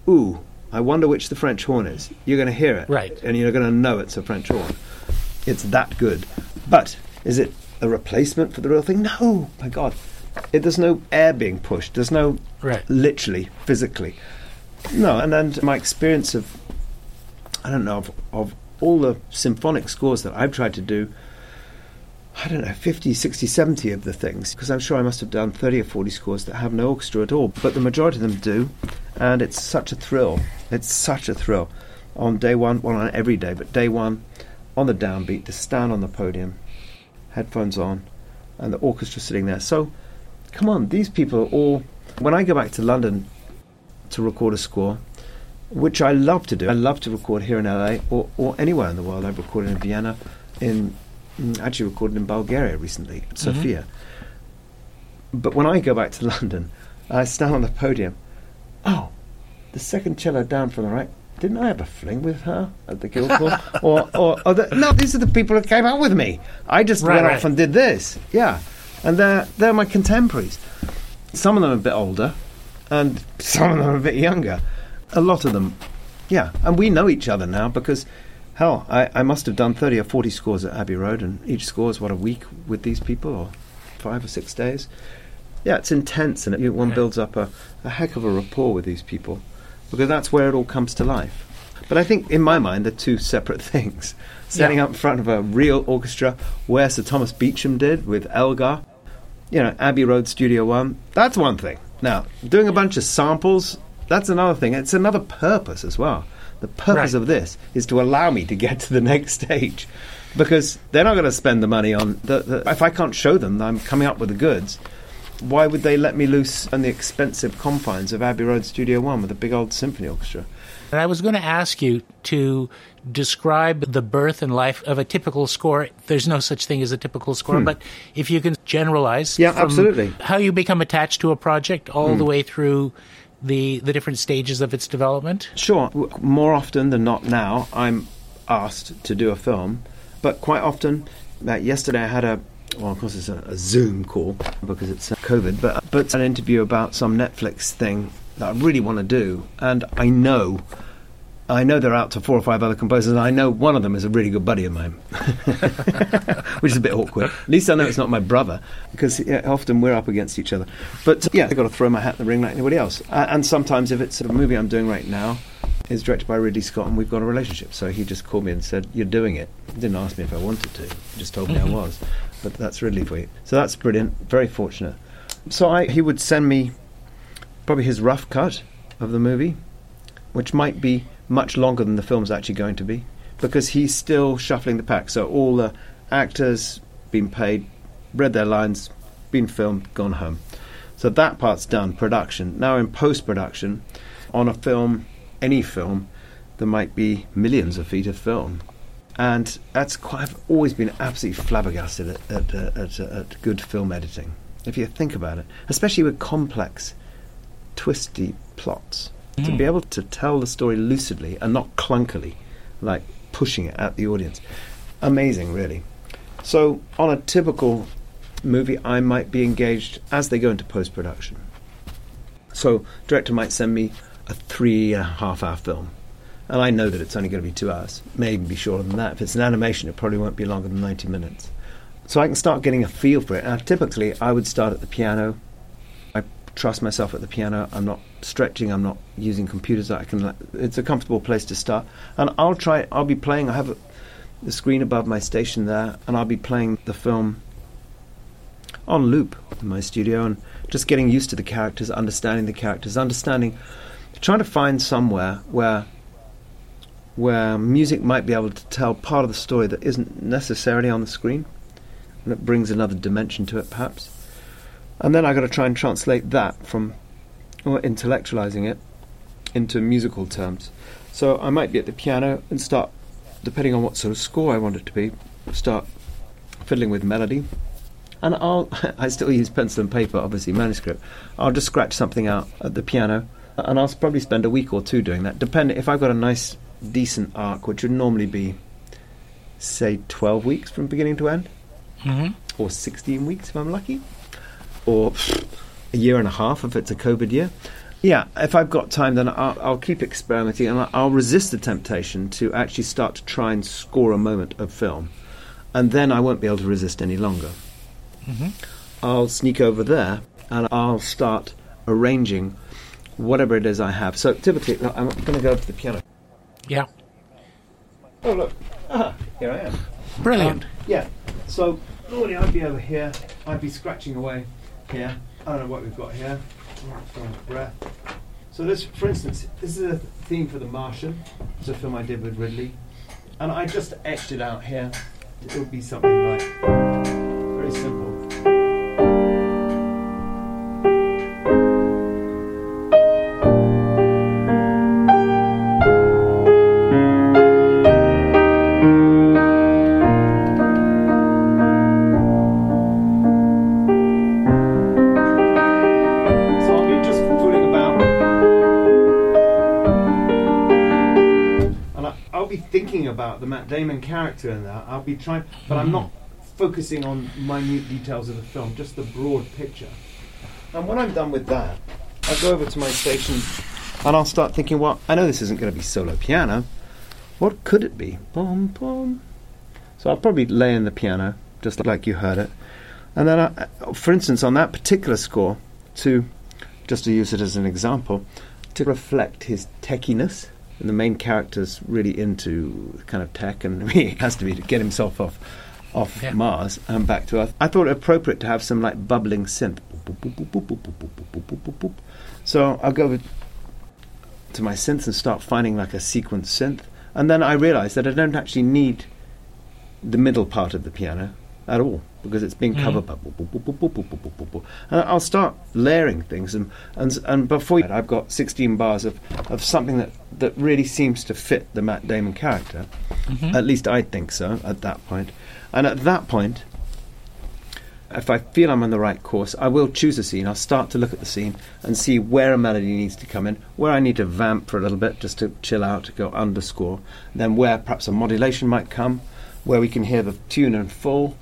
ooh, I wonder which the French horn is. You're going to hear it. Right. And you're going to know it's a French horn. It's that good. But is it a replacement for the real thing? No, my God. It, there's no air being pushed. There's no Right. literally, physically. No, and then my experience of, I don't know, of, of all the symphonic scores that I've tried to do, I don't know, 50, 60, 70 of the things, because I'm sure I must have done 30 or 40 scores that have no orchestra at all, but the majority of them do, and it's such a thrill. It's such a thrill. On day one, well, on every day, but day one, on the downbeat, to stand on the podium, headphones on, and the orchestra sitting there. So, come on, these people are all. When I go back to London to record a score, which I love to do, I love to record here in LA or, or anywhere in the world. I've recorded in Vienna, in Mm, actually recorded in Bulgaria recently, at mm-hmm. Sofia. But when I go back to <laughs> London, I stand on the podium. Oh, the second cello down from the right. Didn't I have a fling with her at the Guildhall? <laughs> or, or, or the, no, these are the people who came out with me. I just Right, went right. off and did this. Yeah, and they're they're my contemporaries. Some of them are a bit older, and <laughs> some of them are a bit younger. A lot of them, yeah. And we know each other now because, hell, I, I must have done 30 or 40 scores at Abbey Road, and each score is, what, a week with these people, or five or six days? Yeah, it's intense, and it, one builds up a, a heck of a rapport with these people because that's where it all comes to life. But I think, in my mind, they're two separate <laughs> things. Standing Yeah. up in front of a real orchestra, where Sir Thomas Beecham did with Elgar, you know, Abbey Road Studio One, that's one thing. Now, doing a bunch of samples, that's another thing. It's another purpose as well. The purpose Right. of this is to allow me to get to the next stage. Because they're not going to spend the money on. The, the, if I can't show them that I'm coming up with the goods, why would they let me loose on the expensive confines of Abbey Road Studio One with a big old symphony orchestra? And I was going to ask you to describe the birth and life of a typical score. There's no such thing as a typical score, but if you can generalize Hmm. Yeah, from absolutely. Hmm. how you become attached to a project all the way through the the different stages of its development. Sure. More often than not now, I'm asked to do a film, but quite often, like yesterday I had a, well, of course it's a, a Zoom call because it's uh, COVID, but, but an interview about some Netflix thing that I really want to do, and I know. I know they're out to four or five other composers, and I know one of them is a really good buddy of mine, <laughs> which is a bit awkward. At least I know it's not my brother, because yeah, often we're up against each other. But yeah, I've got to throw my hat in the ring like anybody else. Uh, and sometimes, if it's a movie I'm doing right now, is directed by Ridley Scott, and we've got a relationship. So he just called me and said, "You're doing it." He didn't ask me if I wanted to. He just told me I <laughs> was. But that's Ridley for you. So that's brilliant. Very fortunate. So I, he would send me probably his rough cut of the movie, which might be much longer than the film's actually going to be, because he's still shuffling the pack. So all the actors been paid, read their lines, been filmed, gone home. So that part's done. Production now in post production, on a film, any film, there might be millions of feet of film. And that's quite, I've always been absolutely flabbergasted at, at, at, at good film editing. If you think about it, especially with complex, twisty plots, to be able to tell the story lucidly and not clunkily, like pushing it at the audience. Amazing, really. So, on a typical movie, I might be engaged as they go into post production. So, director might send me a three and a half hour film, and I know that it's only going to be two hours, maybe be shorter than that. If it's an animation, it probably won't be longer than 90 minutes. So I can start getting a feel for it. And typically, I would start at the piano. I trust myself at the piano. I'm not stretching. I'm not using computers. I can. It's a comfortable place to start, and I'll try. I'll be playing. I have a, the screen above my station there, and I'll be playing the film on loop in my studio, and just getting used to the characters, understanding the characters, understanding, trying to find somewhere where where music might be able to tell part of the story that isn't necessarily on the screen, and it brings another dimension to it, perhaps. And then I've got to try and translate that from, or intellectualizing it, into musical terms. So I might be at the piano and start, depending on what sort of score I want it to be, start fiddling with melody. And I'll, <laughs> I still use pencil and paper, obviously manuscript. I'll just scratch something out at the piano, and I'll probably spend a week or two doing that. Depending if I've got a nice decent arc, which would normally be, say, 12 weeks from beginning to end, Mm-hmm. or 16 weeks if I'm lucky, or a year and a half if it's a COVID year. Yeah, if I've got time, then I'll, I'll keep experimenting and I'll- I'll resist the temptation to actually start to try and score a moment of film. And then I won't be able to resist any longer. Mhm. I'll sneak over there and I'll start arranging whatever it is I have. So typically, I'm going to go up to the piano. Yeah. Oh, look. Ah, here I am. Brilliant. Um, yeah. So normally I'd be over here. I'd be scratching away here. I don't know what we've got here. Breath. So this, for instance, this is a theme for The Martian. It's a film I did with Ridley, and I just etched it out here. It would be something like very simple. The Matt Damon character in that. I'll be trying, but I'm not focusing on minute details of the film, just the broad picture. And when I'm done with that, I'll go over to my station and I'll start thinking, well, I know this isn't going to be solo piano. What could it be? Boom, boom. So I'll probably lay in the piano, just like you heard it. And then, I, for instance, on that particular score, to just to use it as an example, to reflect his techiness, and the main character's really into kind of tech, and <laughs> he has to be to get himself off off Yeah. Mars and back to Earth. I thought it appropriate to have some like bubbling synth. So I'll go to my synth and start finding like a sequence synth, and then I realise that I don't actually need the middle part of the piano at all because it's being covered mm. by. And I'll start layering things, and and and before that, I've got 16 bars of, of something that, that really seems to fit the Matt Damon character. Mm-hmm. At least I think so at that point. And at that point, if I feel I'm on the right course, I will choose a scene. I'll start to look at the scene and see where a melody needs to come in, where I need to vamp for a little bit just to chill out, to go underscore, then where perhaps a modulation might come, where we can hear the tune in full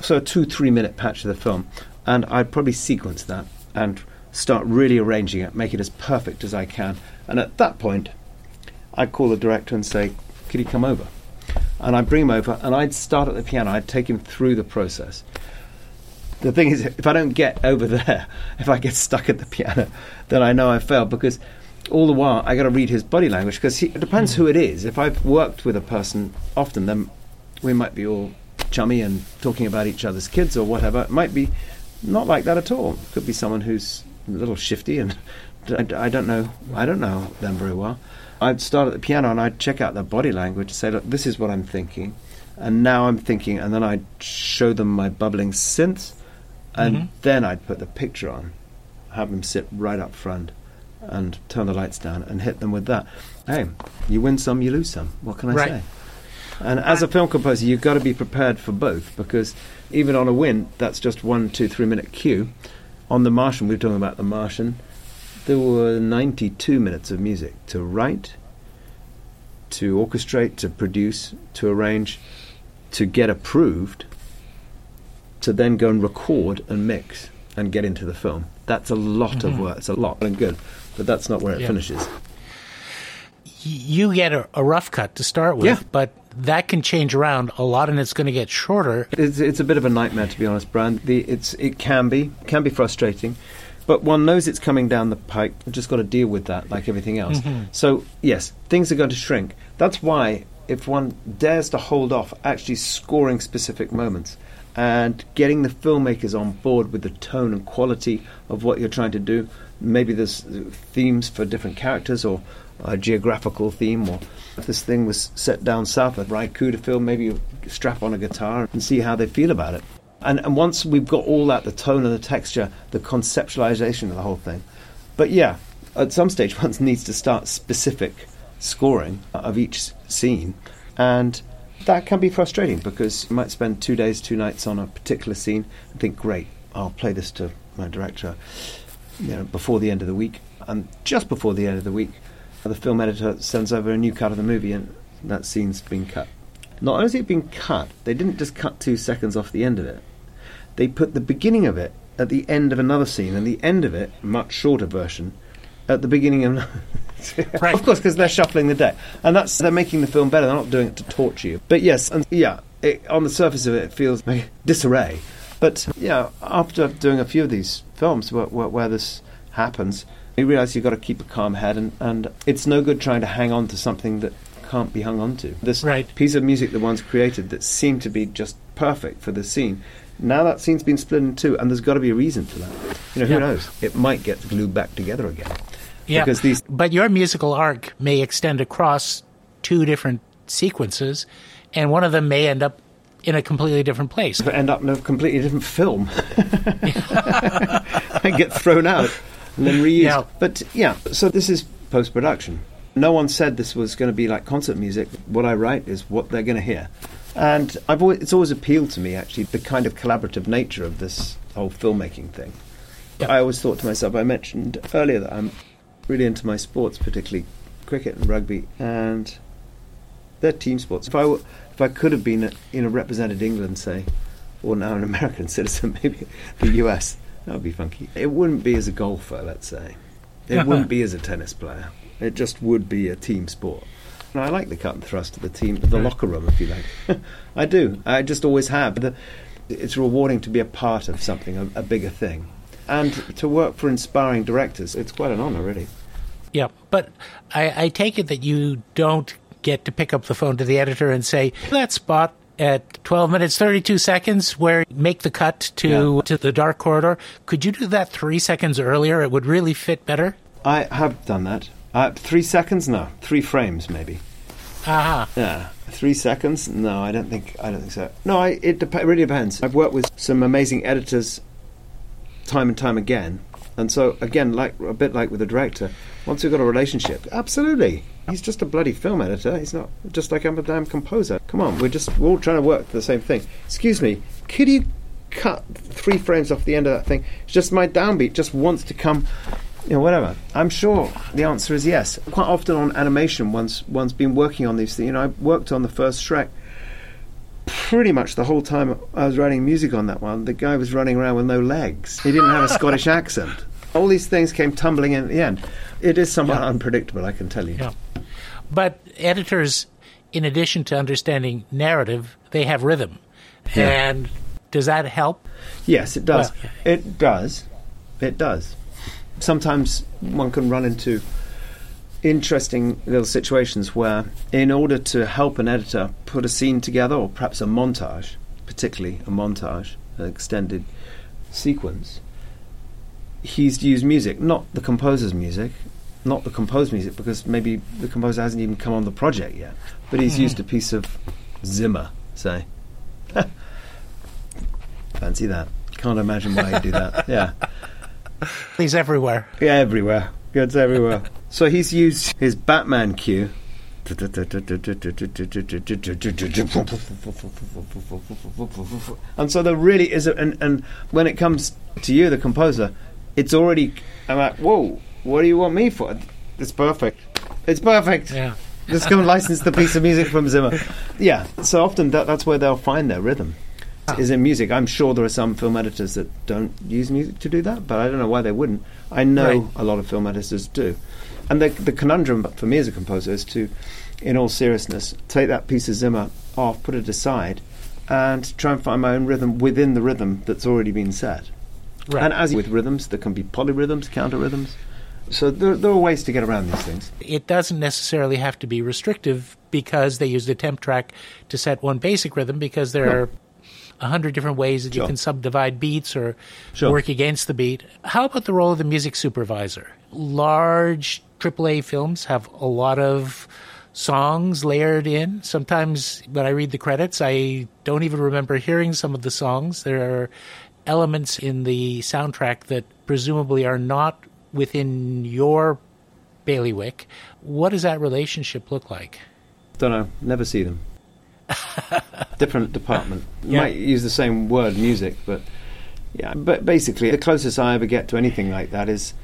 so a two three minute patch of the film. And I'd probably sequence that and start really arranging it make it as perfect as I can. And at that point I'd call the director and say could he come over? And I'd bring him over and I'd start at the piano. I'd take him through the process. The thing is if I don't get over <laughs> there if I get stuck at the piano then I know I failed because all the while I got to read his body language because it depends hmm. who it is. If I've worked with a person often then we might be all chummy and talking about each other's kids or whatever. It might be not like that at all. It could be someone who's a little shifty and <laughs> I, don't know. I don't know them very well. I'd start at the piano and I'd check out their body language say, look, this is what I'm thinking, and now I'm thinking, and then I'd show them my bubbling synth, and Mhm. then I'd put the picture on, have them sit right up front, and turn the lights down and hit them with that. Hey, you win some, you lose some. What can I Right. say? And as a film composer, you've got to be prepared for both because even on a win, that's just one, two, three minute cue. On The Martian, we were talking about The Martian, there were 92 minutes of music to write, to orchestrate, to produce, to arrange, to get approved, to then go and record and mix and get into the film. That's a lot of Mhm. work. It's a lot and good, but that's not where it Yeah. finishes. You get a, a rough cut to start with, Yeah. but that can change around a lot, and it's going to get shorter. It's, it's a bit of a nightmare to be honest, Brian. The, it's it can be can be frustrating but one knows it's coming down the pike. You've just got to deal with that, like everything else. Mm-hmm. So yes, things are going to shrink. That's why if one dares to hold off actually scoring specific moments and getting the filmmakers on board with the tone and quality of what you're trying to do, maybe there's themes for different characters or a geographical theme or if this thing was set down south of Raikou to film, maybe you strap on a guitar and see how they feel about it. And, and once we've got all that, the tone and the texture, the conceptualization of the whole thing. But yeah, at some stage <laughs> one needs to start specific scoring of each scene. And that can be frustrating because you might spend two days, two nights on a particular scene and think, great, I'll play this to my director you know, before the end of the week. And just before the end of the week, the film editor sends over a new cut of the movie and that scene's been cut. Not only has it been cut, they didn't just cut two seconds off the end of it. They put the beginning of it at the end of another scene and the end of it, much shorter version, at the beginning of <laughs> Right. of course, because they're shuffling the deck, and that's they're making the film better. They're not doing it to torture you. But yes, and yeah, it, on the surface of it, it feels like <laughs> disarray. But yeah, after doing a few of these films where, where, where this happens, you realise you've got to keep a calm head, and, and it's no good trying to hang on to something that can't be hung on to. This Right. piece of music that one's created that seemed to be just perfect for the scene. Now that scene's been split in two, and there's got to be a reason for that. You know, who Yeah. knows? It might get glued back together again. Yeah. Because these But your musical arc may extend across two different sequences, and one of them may end up in a completely different place. end up in a completely different film <laughs> <laughs> and get thrown out and then reused. Yeah. But yeah, so this is post production. No one said this was going to be like concert music. What I write is what they're going to hear. And I've always, it's always appealed to me, actually, the kind of collaborative nature of this whole filmmaking thing. Yeah. I always thought to myself, I mentioned earlier that I'm really into my sports, particularly cricket and rugby, and they're team sports. If I, were, if I could have been, you know, represented England, say, or now an <laughs> American citizen, maybe the US, that would be funky. It wouldn't be as a golfer, let's say. It uh-huh. wouldn't be as a tennis player. It just would be a team sport. And I like the cut and thrust of the team, the locker room, if you like. <laughs> I do. I just always have. The, it's rewarding to be a part of something, a, a bigger thing. And to work for inspiring directors, it's quite an honour, really. Yeah, but I, I take it that you don't get to pick up the phone to the editor and say that spot at 12 minutes 32 seconds where you make the cut to Yeah. to the dark corridor. Could you do that three seconds earlier? It would really fit better. I have done that. Uh, three seconds? No. Three frames, maybe. Aha. Yeah, three seconds? No, I don't think. I don't think so. No, I, it dep- really depends. I've worked with some amazing editors, time and time again, and so again, like a bit like with the director, once you've got a relationship, absolutely. He's just a bloody film editor. He's not just like I'm a damn composer. Come on, we're just we're all trying to work the same thing. Excuse me, could you cut three frames off the end of that thing? It's just my downbeat just wants to come you know, whatever. I'm sure the answer is yes. Quite often on animation, one's one's been working on these things. You know, I worked on the first Shrek pretty much the whole time I was writing music on that one. The guy was running around with no legs. He didn't have a <laughs> Scottish accent. All these things came tumbling in at the end. It is somewhat Yeah. unpredictable, I can tell you. Yeah. But editors, in addition to understanding narrative, they have rhythm. Yeah. And does that help? Yes, it does. Well, It does. It does. Sometimes one can run into interesting little situations where, in order to help an editor put a scene together, or perhaps a montage, particularly a montage, an extended sequence, he's used music, not the composer's music, not the composed music, because maybe the composer hasn't even come on the project yet, but he's used a piece of Zimmer, say. <laughs> Fancy that. Can't imagine why he'd do that. Yeah. <laughs> He's everywhere. Yeah, everywhere. It's everywhere. <laughs> so he's used his Batman cue. And so there really is a, and, and when it comes to you, the composer, it's already, I'm like, whoa, what do you want me for? It's perfect. It's perfect. Yeah. Just go and license the piece of music from Zimmer. Yeah, so often that, that's where they'll find their rhythm. Ah. Is in music. I'm sure there are some film editors that don't use music to do that, but I don't know why they wouldn't. I know Right. a lot of film editors do. And the, the conundrum for me as a composer is to, in all seriousness, take that piece of Zimmer off, put it aside, and try and find my own rhythm within the rhythm that's already been set. Right. And as with rhythms, there can be polyrhythms, counter rhythms. So there, there are ways to get around these things. It doesn't necessarily have to be restrictive because they use the temp track to set one basic rhythm because there Sure. are a hundred different ways that you can subdivide beats or Sure. work against the beat. How about the role of the music supervisor? Large AAA films have a lot of songs layered in. Sometimes when I read the credits, I don't even remember hearing some of the songs. There are elements in the soundtrack that presumably are not within your bailiwick. What does that relationship look like? Don't know. Never see them. <laughs> Different department. Yeah. Might use the same word, music, but yeah. But basically, the closest I ever get to anything like that is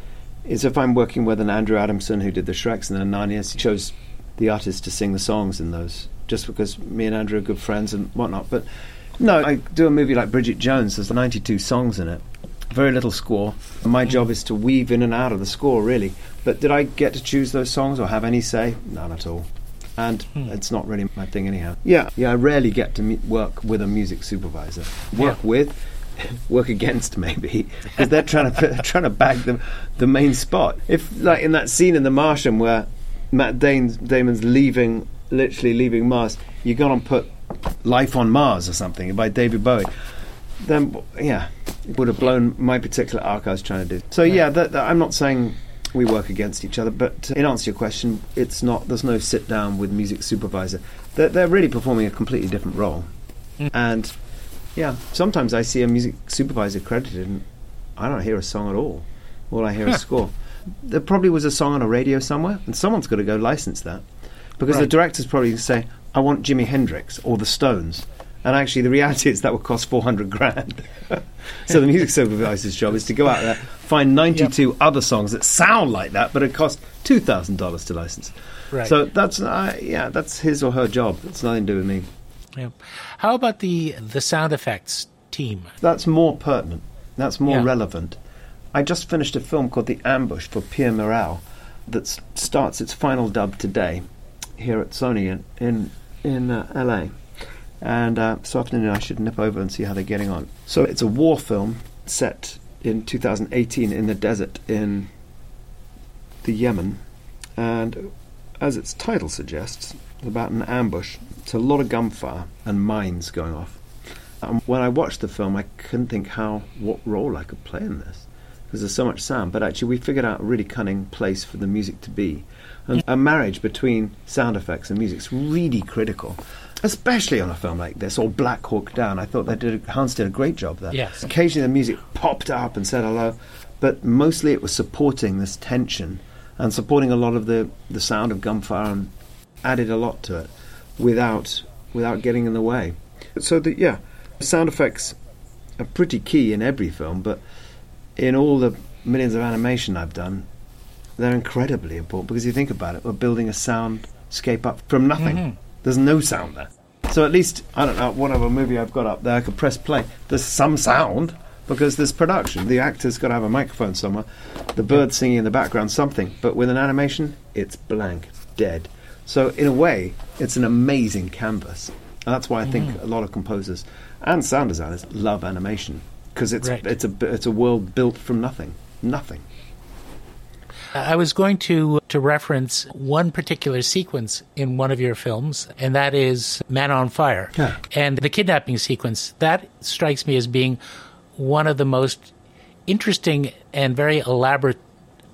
is if I'm working with an Andrew Adamson who did the Shreks and the Narnias. He chose the artist to sing the songs in those, just because me and Andrew are good friends and whatnot. But no, I do a movie like Bridget Jones. There's 92 songs in it. Very little score. My job is to weave in and out of the score, really. But did I get to choose those songs or have any say? None at all. And hmm. it's not really my thing, anyhow. Yeah, yeah. I rarely get to me- work with a music supervisor. Work Yeah. with, <laughs> work against, maybe, because they're trying to they're <laughs> trying to bag the the main spot. If like in that scene in The Martian where Matt Damon's, Damon's leaving, literally leaving Mars, you got to put Life on Mars or something by David Bowie. Then yeah, it would have blown my particular arc I was trying to do. So yeah, that, that- I'm not saying we work against each other, but in answer to your question, it's not. There's no sit down with music supervisor. They're, they're really performing a completely different role, hmm. and yeah, sometimes I see a music supervisor credited, and I don't hear a song at all. All I hear is score. There probably was a song on a radio somewhere, and someone's got to go license that because the director's probably going to say, "I want Jimi Hendrix or the Stones." And actually, the reality is that would cost 400 grand. <laughs> so the music supervisor's job is to go out there, find 92 other songs that sound like that, but it cost $2,000 to license. Right. So that's, uh, yeah, that's his or her job. It's nothing to do with me. Yeah. How about the the sound effects team? That's more pertinent. That's more Yeah. relevant. I just finished a film called The Ambush for Pierre Morel that starts its final dub today here at Sony in in, in uh, LA. And uh, this afternoon I should nip over and see how they're getting on. So it's a war film set in 2018 in the desert in the Yemen. And as its title suggests, it's about an ambush. It's a lot of gunfire and mines going off. And when I watched the film, I couldn't think how what role I could play in this because there's so much sound. But actually, we figured out a really cunning place for the music to be. And a marriage between sound effects and music is really critical, especially on a film like this or Black Hawk Down. I thought they did Hans did a great job there. Yes. Occasionally, the music popped up and said hello, but mostly it was supporting this tension and supporting a lot of the the sound of gunfire and added a lot to it without without getting in the way. So the yeah, sound effects are pretty key in every film, but in all the millions of animation I've done, they're incredibly important because you think about it, we're building a soundscape up from nothing. Mhm. There's no sound there. So at least I don't know one whatever movie I've got up there, I could press play. There's some sound because there's production. The actor's got to have a microphone somewhere. The bird singing in the background, something. But with an animation, it's blank, dead. So in a way, it's an amazing canvas. And that's why I think mm. a lot of composers and sound designers love animation because it's Right. it's a it's a world built from nothing, nothing. I was going to to reference one particular sequence in one of your films, and that is Man on Fire. Yeah. And the kidnapping sequence that strikes me as being one of the most interesting and very elaborate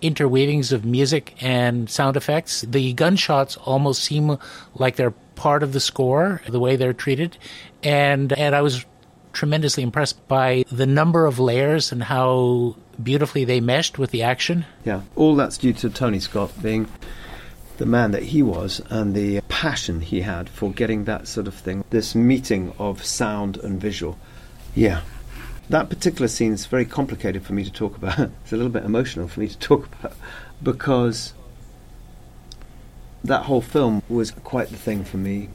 interweavings of music and sound effects. The gunshots almost seem like they're part of the score, the way they're treated, and and I was tremendously impressed by the number of layers and how beautifully they meshed with the action. Yeah, all that's due to Tony Scott being the man that he was and the passion he had for getting that sort of thing. This meeting of sound and visual. Yeah. That particular scene is very complicated for me to talk about. <laughs> It's a little bit emotional for me to talk about because that whole film was quite the thing for me.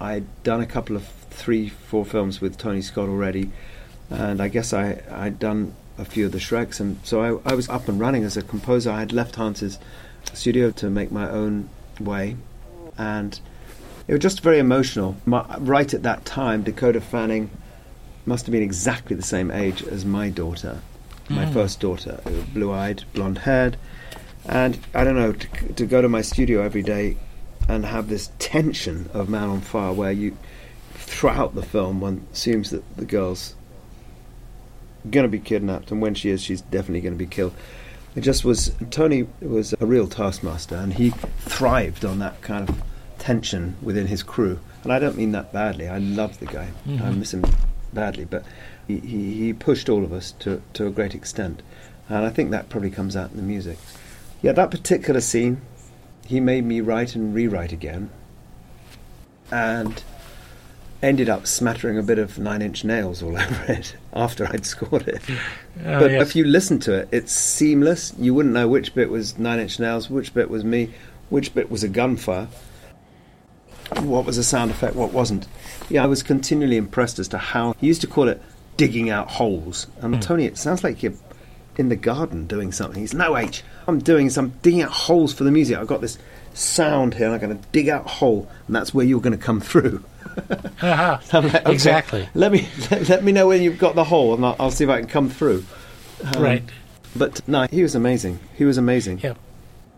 I'd done a couple of three, four films with Tony Scott already, and I guess I, I'd done a few of the Shreks, and so I, I was up and running as a composer. I had left Hans's studio to make my own way, and it was just very emotional. My, right at that time, Dakota Fanning must have been exactly the same age as my daughter, my first daughter, blue eyed, blonde haired. And I don't know, to, to go to my studio every day and have this tension of Man on Fire where you, throughout the film, one assumes that the girl's going to be kidnapped, and when she is, she's definitely going to be killed. It just was, Tony was a real taskmaster, and he thrived on that kind of tension within his crew. And I don't mean that badly. I love the guy. Mhm. I miss him badly, but he, he, he pushed all of us to, to a great extent. And I think that probably comes out in the music. Yeah, that particular scene, he made me write and rewrite again. And ended up smattering a bit of nine inch nails all <laughs> over it after I'd scored it. <laughs> Oh, but yes. if you listen to it, it's seamless. You wouldn't know which bit was Nine Inch Nails, which bit was me, which bit was a gunfire, what was a sound effect, what wasn't. Yeah, I was continually impressed as to how he used to call it digging out holes. And Mm. Tony, it sounds like you're in the garden doing something. He's no H. I'm doing some digging out holes for the music. I've got this sound here. and I'm going to dig out a hole, and that's where you're going to come through. <laughs> I'm like, okay, Exactly. Let me <laughs> let, me know when you've got the hole, and I'll, I'll see if I can come through. Um, right. But no, he was amazing. He was amazing. Yep.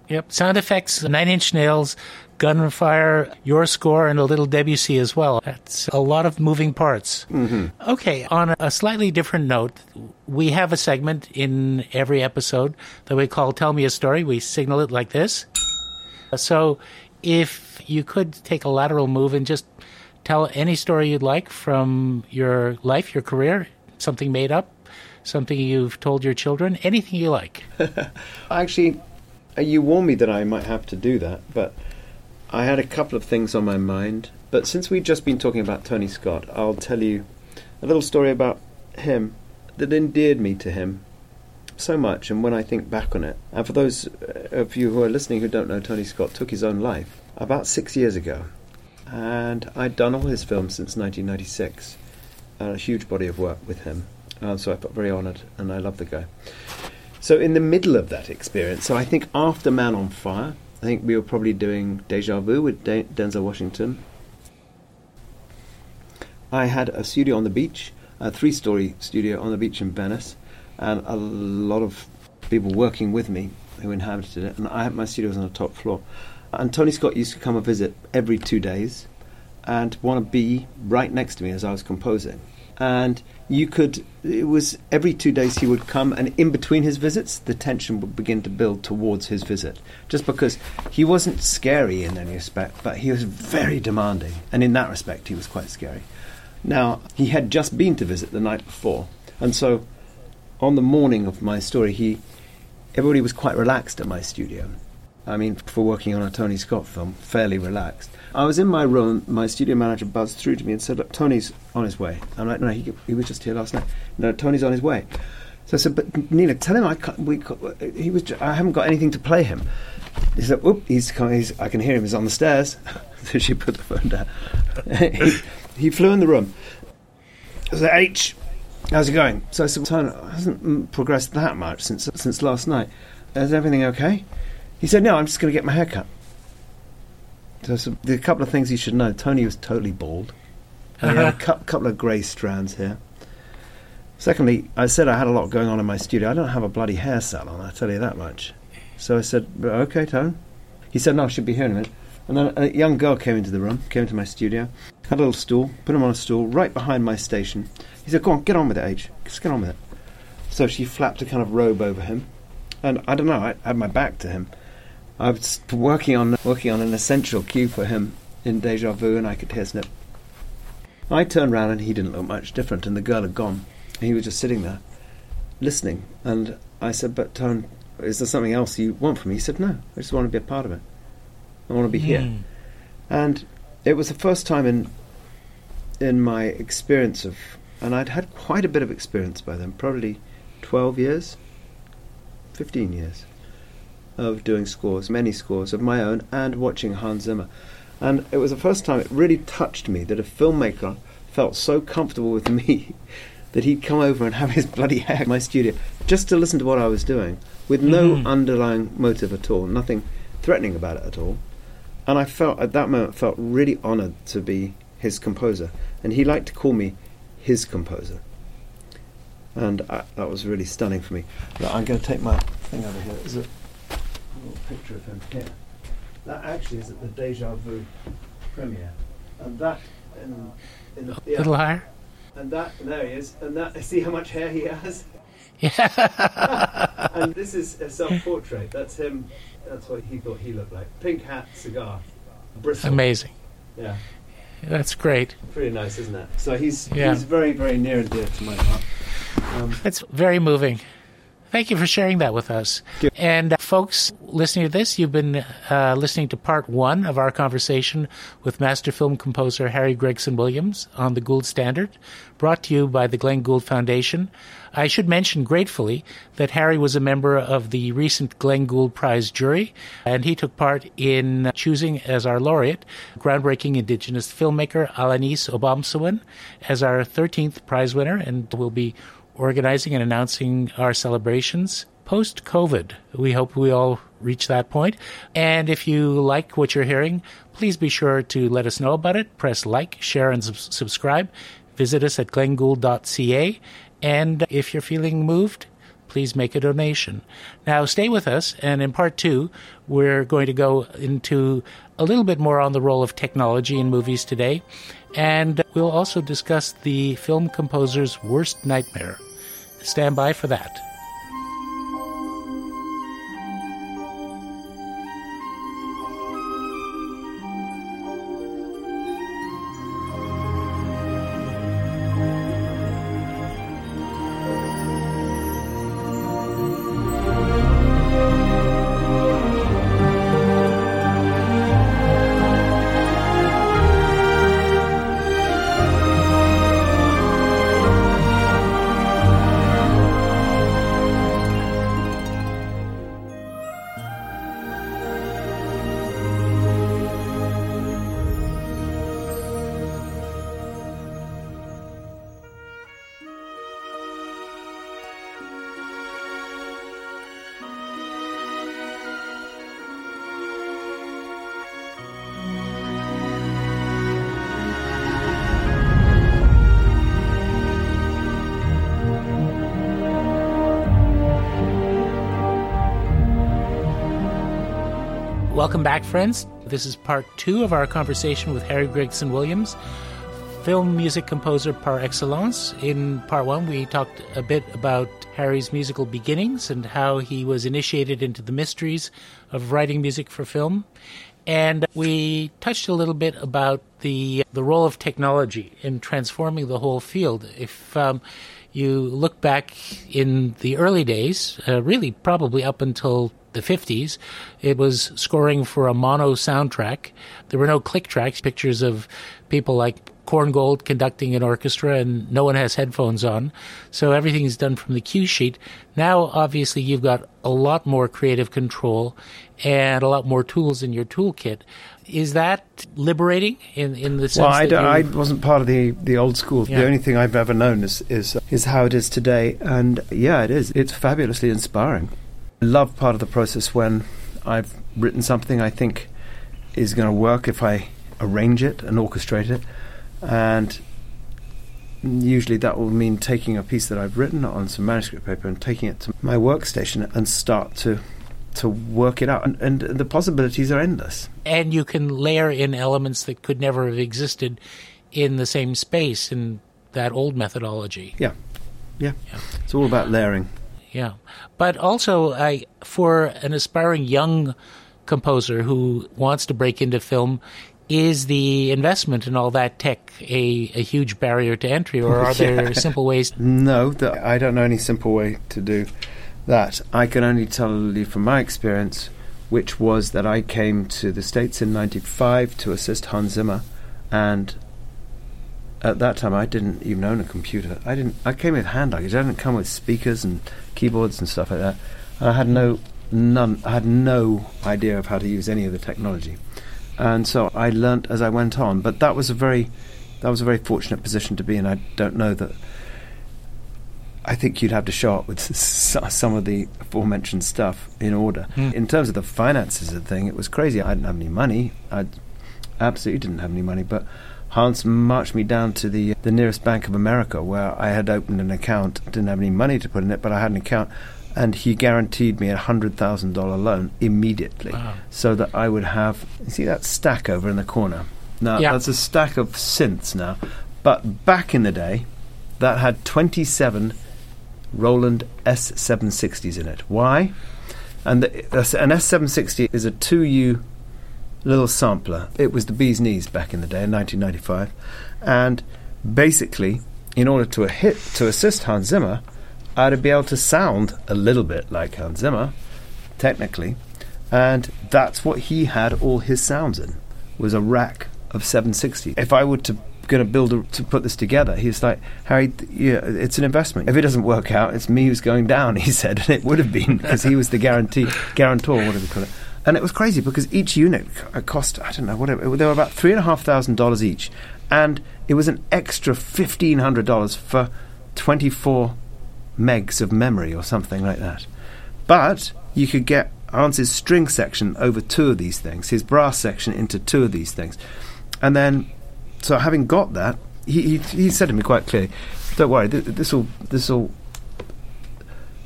Yep. Sound effects, Nine Inch Nails, Gunfire, your score, and a little Debussy as well. That's a lot of moving parts. Mm-hmm. Okay. On a slightly different note, we have a segment in every episode that we call Tell Me a Story. We signal it like this. So if you could take a lateral move and just tell any story you'd like from your life, your career, something made up, something you've told your children, anything you like. <laughs> Actually, you warned me that I might have to do that, but I had a couple of things on my mind. But since we've just been talking about Tony Scott, I'll tell you a little story about him that endeared me to him so much. And when I think back on it, and for those uh, of you who are listening who don't know, Tony Scott took his own life about six years ago. And I'd done all his films since 1996, uh, a huge body of work with him. Uh, so I felt very honoured, and I love the guy. So in the middle of that experience, so I think after Man on Fire, I think we were probably doing Deja Vu with De- Denzel Washington. I had a studio on the beach, a three-story studio on the beach in Venice, and a lot of people working with me who inhabited it. And I had my studio was on the top floor. And Tony Scott used to come and visit every two days, and want to be right next to me as I was composing. And you could, it was every two days he would come, and in between his visits, the tension would begin to build towards his visit. Just because he wasn't scary in any respect, but he was very demanding. And in that respect, he was quite scary. Now, he had just been to visit the night before, and so on the morning of my story, he everybody was quite relaxed at my studio. I mean, for working on a Tony Scott film, fairly relaxed. I was in my room, my studio manager buzzed through to me and said, Look, Tony's on his way. I'm like, No, he, he was just here last night. No, Tony's on his way. So I said, But Nina, tell him I can't, we, he was, I haven't got anything to play him. He said, Oop, he's, coming, he's I can hear him, he's on the stairs. <laughs> so she put the phone down. he, <laughs> he flew in the room. I said, H, how's it going? So I said, Tony, hasn't progressed that much since, since last night. Is everything okay? He said, No, I'm just going to get my hair cut. So, so there are a couple of things you should know. Tony was totally bald. And he had a <laughs> cou- couple of grey strands here. Secondly, I said I had a lot going on in my studio. I don't have a bloody hair salon, I tell you that much. So I said, okay, Tone. He said, no, I should be here in a minute. And then a young girl came into the room, came into my studio, had a little stool, put him on a stool right behind my station. He said, go on, get on with it, H. Just get on with it. So she flapped a kind of robe over him. And I don't know, I had my back to him. I was working on working on an essential cue for him in Deja Vu, and I could hear Snip. I turned round and he didn't look much different, and the girl had gone. He was just sitting there, listening. And I said, "But Tone, is there something else you want from me?" He said, "No, I just want to be a part of it. I want to be here." Hmm. And it was the first time in in my experience of, and I'd had quite a bit of experience by then, probably twelve years, fifteen years of doing scores, many scores of my own, and watching Hans Zimmer. And it was the first time it really touched me that a filmmaker felt so comfortable with <laughs> me that he'd come over and have his bloody hair in my studio just to listen to what I was doing with no Mhm. underlying motive at all, nothing threatening about it at all. And I felt at that moment felt really honoured to be his composer, and he liked to call me his composer. and I, that was really stunning for me. But I'm going to take my thing over here. There's a little picture of him here. That actually is at the Deja Vu premiere, and that in, in the A little higher. and that there he is, and that <laughs> see how much hair he has. Yeah. <laughs> and this is a self-portrait. That's him. That's what he thought he looked like. Pink hat, cigar, bristle. Amazing. Yeah, That's great. pretty nice, isn't it? So he's Yeah. he's very very near and dear to my heart. Um, It's very moving. Thank you for sharing that with us. And uh, folks listening to this, you've been uh, listening to part one of our conversation with master film composer Harry Gregson Williams on the Gould Standard, brought to you by the Glenn Gould Foundation. I should mention gratefully that Harry was a member of the recent Glenn Gould Prize jury, and he took part in choosing as our laureate groundbreaking Indigenous filmmaker Alanis Obomsawin as our 13th prize winner, and will be organizing and announcing our celebrations post COVID. We hope we all reach that point. And if you like what you're hearing, please be sure to let us know about it. Press like, share, and sub- subscribe. Visit us at glenngould.ca. And if you're feeling moved, please make a donation. Now, stay with us, and in part two, we're going to go into a little bit more on the role of technology in movies today, and we'll also discuss the film composer's worst nightmare. Stand by for that. Welcome back, friends. This is part two of our conversation with Harry Gregson Williams, film music composer par excellence. In part one, we talked a bit about Harry's musical beginnings and how he was initiated into the mysteries of writing music for film. And we touched a little bit about the the role of technology in transforming the whole field. If um, you look back in the early days, uh, really probably up until the 50s, it was scoring for a mono soundtrack. There were no click tracks, pictures of people like Korngold conducting an orchestra, and no one has headphones on. So everything is done from the cue sheet. Now, obviously, you've got a lot more creative control and a lot more tools in your toolkit. Is that liberating in, in the sense well, I, I wasn't part of the, the old school. Yeah. The only thing I've ever known is, is is how it is today, and yeah, it is. It's fabulously inspiring. I love part of the process when I've written something I think is going to work if I arrange it and orchestrate it, and usually that will mean taking a piece that I've written on some manuscript paper and taking it to my workstation and start to to work it out, and, and the possibilities are endless. and you can layer in elements that could never have existed in the same space in that old methodology. Yeah, yeah. It's all about layering. Yeah, but also I, for an aspiring young composer who wants to break into film, is the investment in all that tech a, a huge barrier to entry, or are <laughs> there Yeah. simple ways? No, that I don't know any simple way to do that. I can only tell you from my experience, which was that I came to the States in '95 to assist Hans Zimmer, and at that time I didn't even own a computer. I didn't. I came with hand luggage. I didn't come with speakers and keyboards and stuff like that. And I had no none. I had no idea of how to use any of the technology, and so I learnt as I went on. But that was a very that was a very fortunate position to be in. I don't know that. I think you'd have to show up with <laughs> s- some of the aforementioned stuff in order. Hmm. In terms of the finances of the thing, it was crazy. I didn't have any money. I absolutely didn't have any money. But Hans marched me down to the the nearest Bank of America where I had opened an account. Didn't have any money to put in it, but I had an account, and he guaranteed me a hundred thousand dollar loan immediately, Wow. so that I would have. You see that stack over in the corner? Now Yeah. that's a stack of synths now, but back in the day, that had twenty seven Roland S760s in it. Why? And the, an S760 is a 2U little sampler. It was the bee's knees back in the day in 1995. And basically, in order to hit to assist Hans Zimmer, I had to be able to sound a little bit like Hans Zimmer, technically. And that's what he had all his sounds in, was a rack of 760. If I were to going to build a, to put this together, he was like, Harry, yeah, it's an investment. If it doesn't work out, it's me who's going down. <laughs> He said, and it would have been because he was the guarantee guarantor, whatever you call it. And it was crazy because each unit uh, cost I don't know whatever they were about three and a half thousand dollars each, and it was an extra fifteen hundred dollars for twenty four megs of memory or something like that. But you could get Hans's string section over two of these things, his brass section into two of these things, and then so having got that, he he, he said to me quite clearly, "Don't worry, th- this will this will."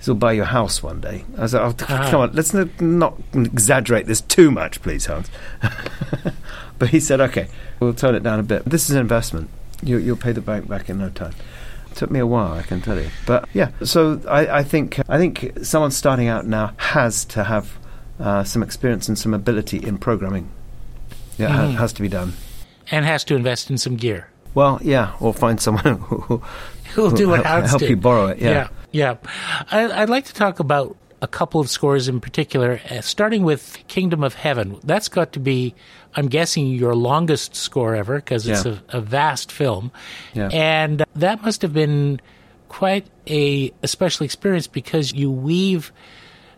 Will buy your house one day. I was like, oh, Ah. come on, let's n- not exaggerate this too much, please, Hans. <laughs> but he said, okay, we'll tone it down a bit. This is an investment. You, you'll pay the bank back in no time. took me a while, I can tell you. But yeah, so I, I think I think someone starting out now has to have uh, some experience and some ability in programming. Yeah, it ha- Mhm. has to be done. and has to invest in some gear. Well, yeah, or find someone <laughs> who, <laughs> Who'll do what help, Hans help did. you borrow it. Yeah. yeah. yeah. I, I'd like to talk about a couple of scores in particular, uh, starting with Kingdom of Heaven. That's got to be, I'm guessing, your longest score ever because it's Yeah. a, a vast film. Yeah. And that must have been quite a, a special experience because you weave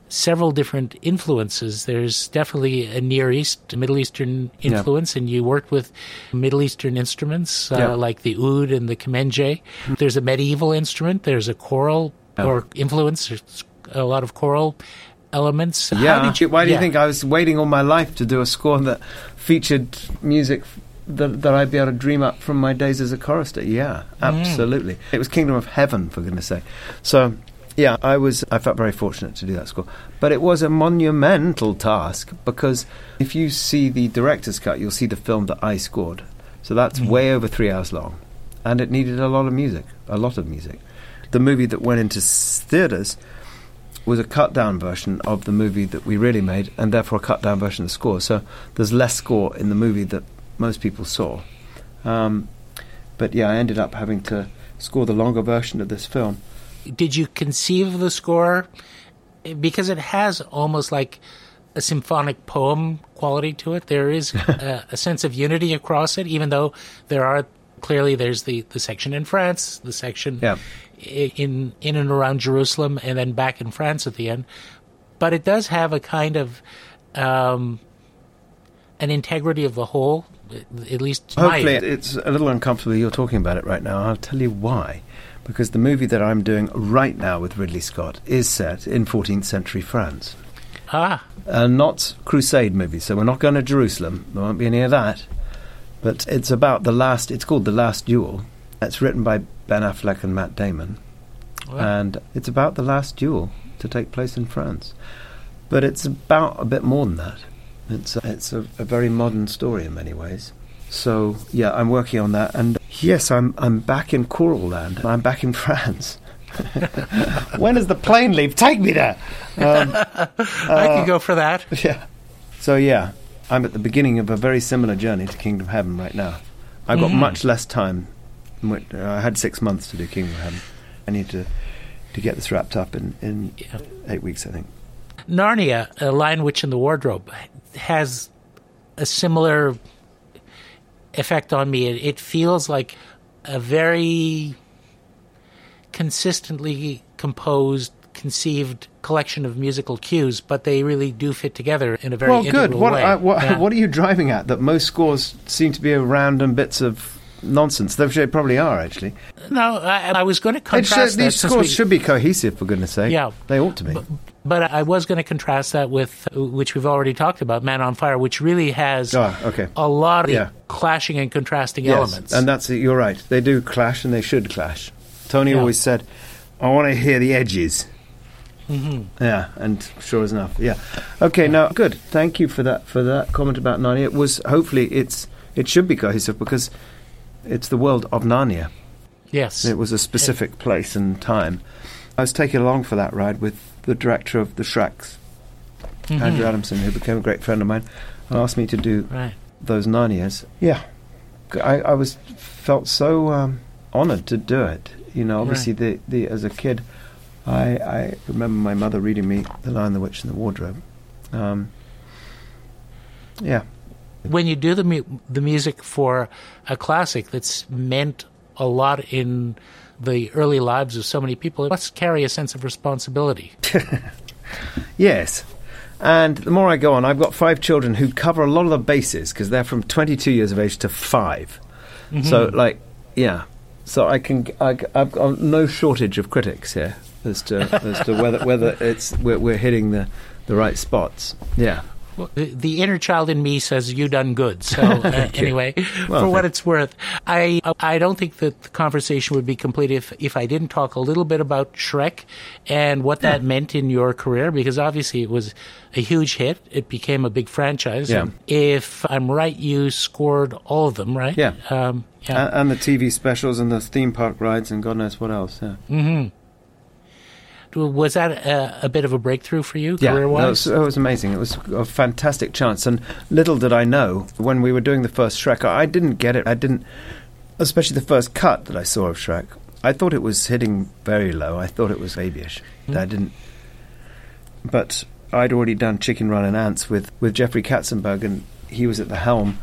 several different influences. There's definitely a Near East, Middle Eastern influence, and you worked with Middle Eastern instruments uh, Yeah. like the oud and the kemenje. There's a medieval instrument. There's a choral Yeah. or influence. There's a lot of choral elements. How Yeah. did you? Why do you think I was waiting all my life to do a score that featured music that, that I'd be able to dream up from my days as a chorister? Yeah, absolutely. It was Kingdom of Heaven, for goodness sake. So, yeah, I was. I felt very fortunate to do that score, but it was a monumental task because if you see the director's cut, you'll see the film that I scored. So that's way over three hours long, and it needed a lot of music, a lot of music. The movie that went into theaters was a cut down version of the movie that we really made, and therefore a cut down version of the score. So there's less score in the movie that most people saw. Um, but yeah, I ended up having to score the longer version of this film. Did you conceive of the score because it has almost like a symphonic poem quality to it there is <laughs> a, a sense of unity across it even though there are clearly there's the, the section in france the section Yeah. in in and around jerusalem and then back in france at the end but it does have a kind of um, an integrity of the whole at least my- Hopefully, it's a little uncomfortable you're talking about it right now. I'll tell you why. Because the movie that I'm doing right now with Ridley Scott is set in 14th century France. ah uh, not crusade movie. So we're not going to Jerusalem. There won't be any of that. But it's about the last. It's called the Last Duel. It's written by Ben Affleck and Matt Damon, well, and it's about the last duel to take place in France. But it's about a bit more than that. It's a, it's a, a very modern story in many ways. So yeah, I'm working on that, and yes, I'm I'm back in Choral Land. I'm back in France. <laughs> when does the plane leave? Take me there. Um, i could go for that <laughs> yeah. So yeah, I'm at the beginning of a very similar journey to Kingdom Heaven right now. I've got Mhm. much less time. uh, I had six months to do Kingdom of Heaven. I need to to get this wrapped up in, in Yeah. eight weeks, I think. Narnia, A Lion, Witch, in the Wardrobe, has a similar effect on me. It, it feels like a very consistently composed, conceived collection of musical cues, but they really do fit together in a very well, good. What, way. I, what, Yeah. <laughs> what are you driving at? That most scores seem to be random bits of nonsense. They probably are actually. No, I, I was going to contrast should, These that. scores we, should be cohesive, for goodness' sake. Yeah, they ought to be. But, but I was going to contrast that with which we've already talked about, Man on Fire, which really has oh, okay. a lot of yeah. clashing and contrasting yes, elements. And that's you're right. They do clash, and they should clash. Tony yeah. always said, "I want to hear the edges." Mm-hmm. Yeah, and sure as enough, yeah. Okay, yeah. now good. Thank you for that for that comment about Narnia. It was hopefully it's it should be cohesive because it's the world of Narnia. Yes, it was a specific it, place and time. I was taken along for that ride with the director of the Shreks, mm-hmm. Andrew Adamson, who became a great friend of mine, and asked me to do right. those Narnias. Yeah, I, I was felt so um, honoured to do it. You know, obviously, right. the, the as a kid, I I remember my mother reading me *The Lion, the Witch, and the Wardrobe*. Um, yeah. When you do the mu- the music for a classic that's meant a lot in the early lives of so many people, it must carry a sense of responsibility. <laughs> yes. And the more I go on, I've got five children who cover a lot of the bases because they're from 22 years of age to 5 mm-hmm. So, like, yeah. So I can, I, have got no shortage of critics here as to as to whether whether it's we're, we're hitting the the right spots. Yeah. The, inner child in me says you done good. So <laughs> uh, anyway, well, for what it's worth, I I don't think that the conversation would be complete if if I didn't talk a little bit about Shrek and what that yeah. meant in your career because obviously it was a huge hit. It became a big franchise. Yeah. If I'm right, you scored all of them, right? Yeah. Um, yeah. And, and, the TV specials and the theme park rides and God knows what else. Yeah. Mm-hmm. Was that a, a, bit of a breakthrough for you, yeah, career-wise? it was amazing. It was a fantastic chance, and little did I know when we were doing the first Shrek, I didn't get it. I didn't, especially the first cut that I saw of Shrek. I thought it was hitting very low. I thought it was babyish. Mm. I didn't, but I'd already done Chicken Run and Antz with with Jeffrey Katzenberg, and he was at the helm.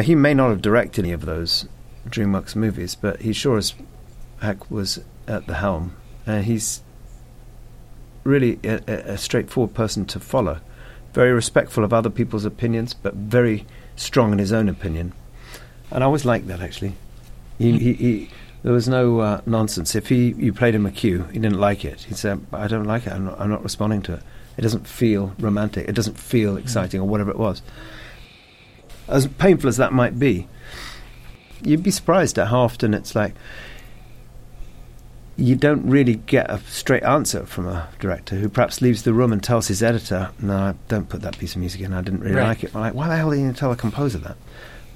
He may not have directed any of those DreamWorks movies, but he sure as heck was at the helm. And he's really a, a, straightforward person to follow. Very respectful of other people's opinions, but very strong in his own opinion. And I always liked that actually. He, he, he, there was no uh, nonsense. If he you played him a cue, he didn't like it. He'd say, "I don't like it. I'm not, I'm not responding to it. It doesn't feel romantic. It doesn't feel exciting, or whatever it was." As painful as that might be, you'd be surprised at how often it's like you don't really get a straight answer from a director who perhaps leaves the room and tells his editor, "No, don't put that piece of music in. I didn't really right. like it." I'm like, why the hell are you going to tell a composer that?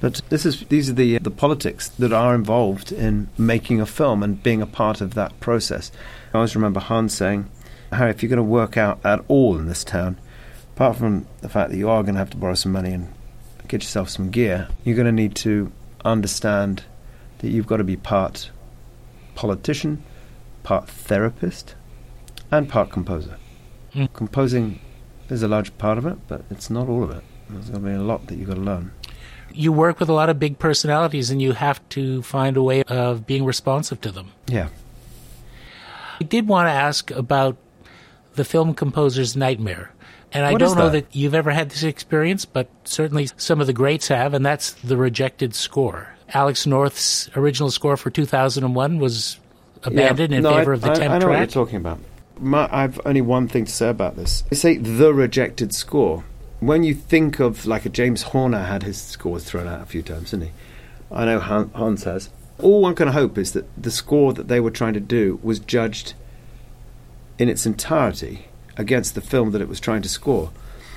But this is these are the uh, the politics that are involved in making a film and being a part of that process. I always remember Hans saying, "Harry, if you're going to work out at all in this town, apart from the fact that you are going to have to borrow some money and get yourself some gear, you're going to need to understand that you've got to be part politician." Part therapist and part composer. Mm. Composing is a large part of it, but it's not all of it. There's going to be a lot that you've got to learn. You work with a lot of big personalities, and you have to find a way of being responsive to them. Yeah. I did want to ask about the film composer's nightmare. And I what don't know that? that you've ever had this experience, but certainly some of the greats have, and that's the rejected score. Alex North's original score for 2001 was abandoned yeah. in no, favor I, of the I, temp I know track? what you're talking about. My, I've only one thing to say about this. They say the rejected score. When you think of like a James Horner had his scores thrown out a few times, didn't he? I know Hans has. All one can hope is that the score that they were trying to do was judged in its entirety against the film that it was trying to score.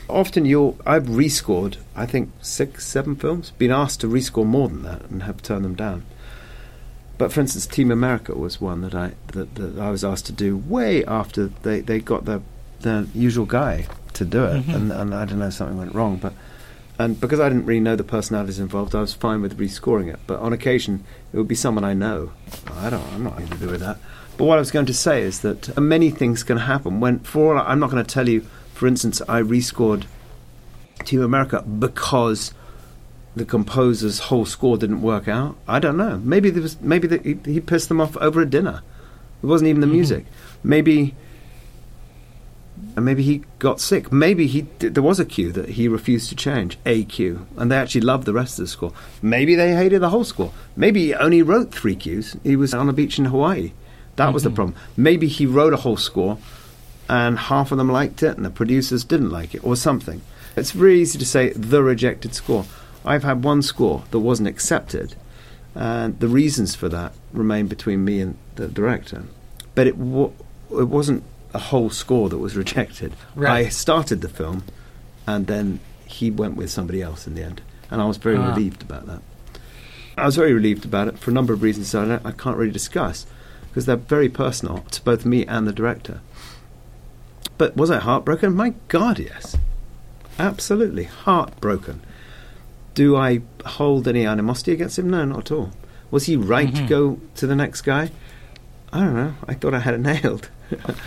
Often you'll I've rescored I think six, seven films, been asked to rescore more than that and have turned them down. But for instance, Team America was one that I that, that I was asked to do way after they, they got the the usual guy to do it, Mm-hmm. and, and I don't know something went wrong, but and because I didn't really know the personalities involved, I was fine with rescoring it. But on occasion, it would be someone I know. I don't. I'm not going to do with that. But what I was going to say is that many things can happen when. For I'm not going to tell you. For instance, I rescored Team America because the composer's whole score didn't work out. I don't know. Maybe there was maybe the, he, he, pissed them off over a dinner. It wasn't even the mm-hmm. music. Maybe and maybe he got sick. Maybe he there was a cue that he refused to change, a cue, and they actually loved the rest of the score. Maybe they hated the whole score. Maybe he only wrote three cues. He was on a beach in Hawaii. That mm-hmm. was the mm-hmm. problem. Maybe he wrote a whole score, and half of them liked it, and the producers didn't like it, or something. It's very easy to say the rejected score. I've had one score that wasn't accepted, and the reasons for that remain between me and the director. But it w- it wasn't a whole score that was rejected. Right. I started the film, and then he went with somebody else in the end, and I was very ah. relieved about that. I was very relieved about it for a number of reasons that I, I can't really discuss because they're very personal to both me and the director. But was I heartbroken? My God, yes. Absolutely heartbroken. Do I hold any animosity against him? No, not at all. Was he right mm-hmm. to go to the next guy? I don't know. I thought I had it nailed.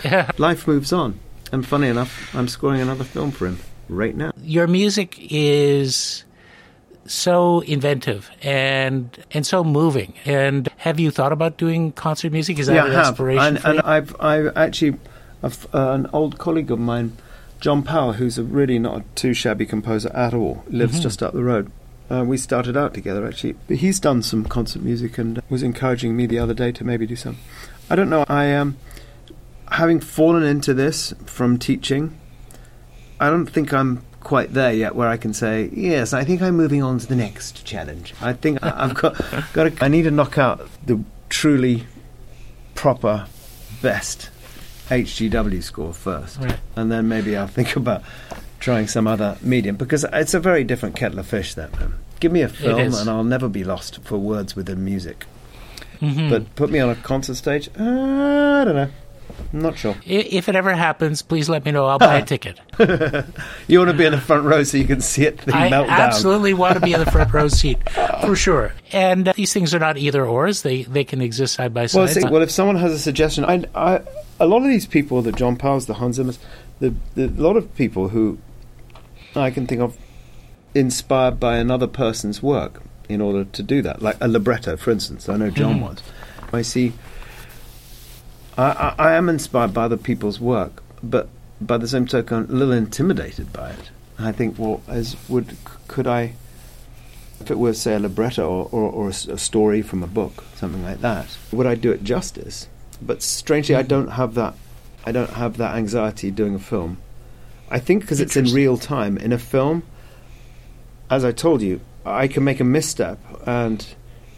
yeah. <laughs> <laughs> Life moves on. And funny enough, I'm scoring another film for him right now. Your music is so inventive and and so moving. And have you thought about doing concert music? Is that yeah, an I have. inspiration and, and? I've I've actually I've, uh, an old colleague of mine, John Powell, who's a really not a too shabby composer at all, lives mm-hmm. just up the road. Uh, we started out together actually. But he's done some concert music and was encouraging me the other day to maybe do some. I don't know. I um, having fallen into this from teaching, I don't think I'm quite there yet where I can say yes. I think I'm moving on to the next challenge. I think I, have got <laughs> got. To, I need to knock out the truly proper best HGW score first, right. and then maybe I'll think <laughs> about trying some other medium because it's a very different kettle of fish. That man. Give me a film and I'll never be lost for words within music. Mm-hmm. But put me on a concert stage, uh, I don't know. I'm not sure. If it ever happens, please let me know. I'll buy a <laughs> ticket. you want to be in the front row so you can see it I melt down. absolutely want to be in the front row <laughs> seat for sure. And uh, these things are not either ors; they they can exist side by side. Well, see, well, if someone has a suggestion, I, I, a lot of these people, the John Powells, the Hans Zimmers, the, the a lot of people who I can think of inspired by another person's work in order to do that, like a libretto, for instance. I know John mm. was. I see I, I, I am inspired by other people's work, but by the same token, a little intimidated by it. I think, well, as would could I, if it were say a libretto or, or, or a, a, story from a book, something like that, would I do it justice? But strangely, I mm-hmm. don't have that. I don't have that anxiety doing a film. I think because it's in real time in a film. As I told you, I can make a misstep and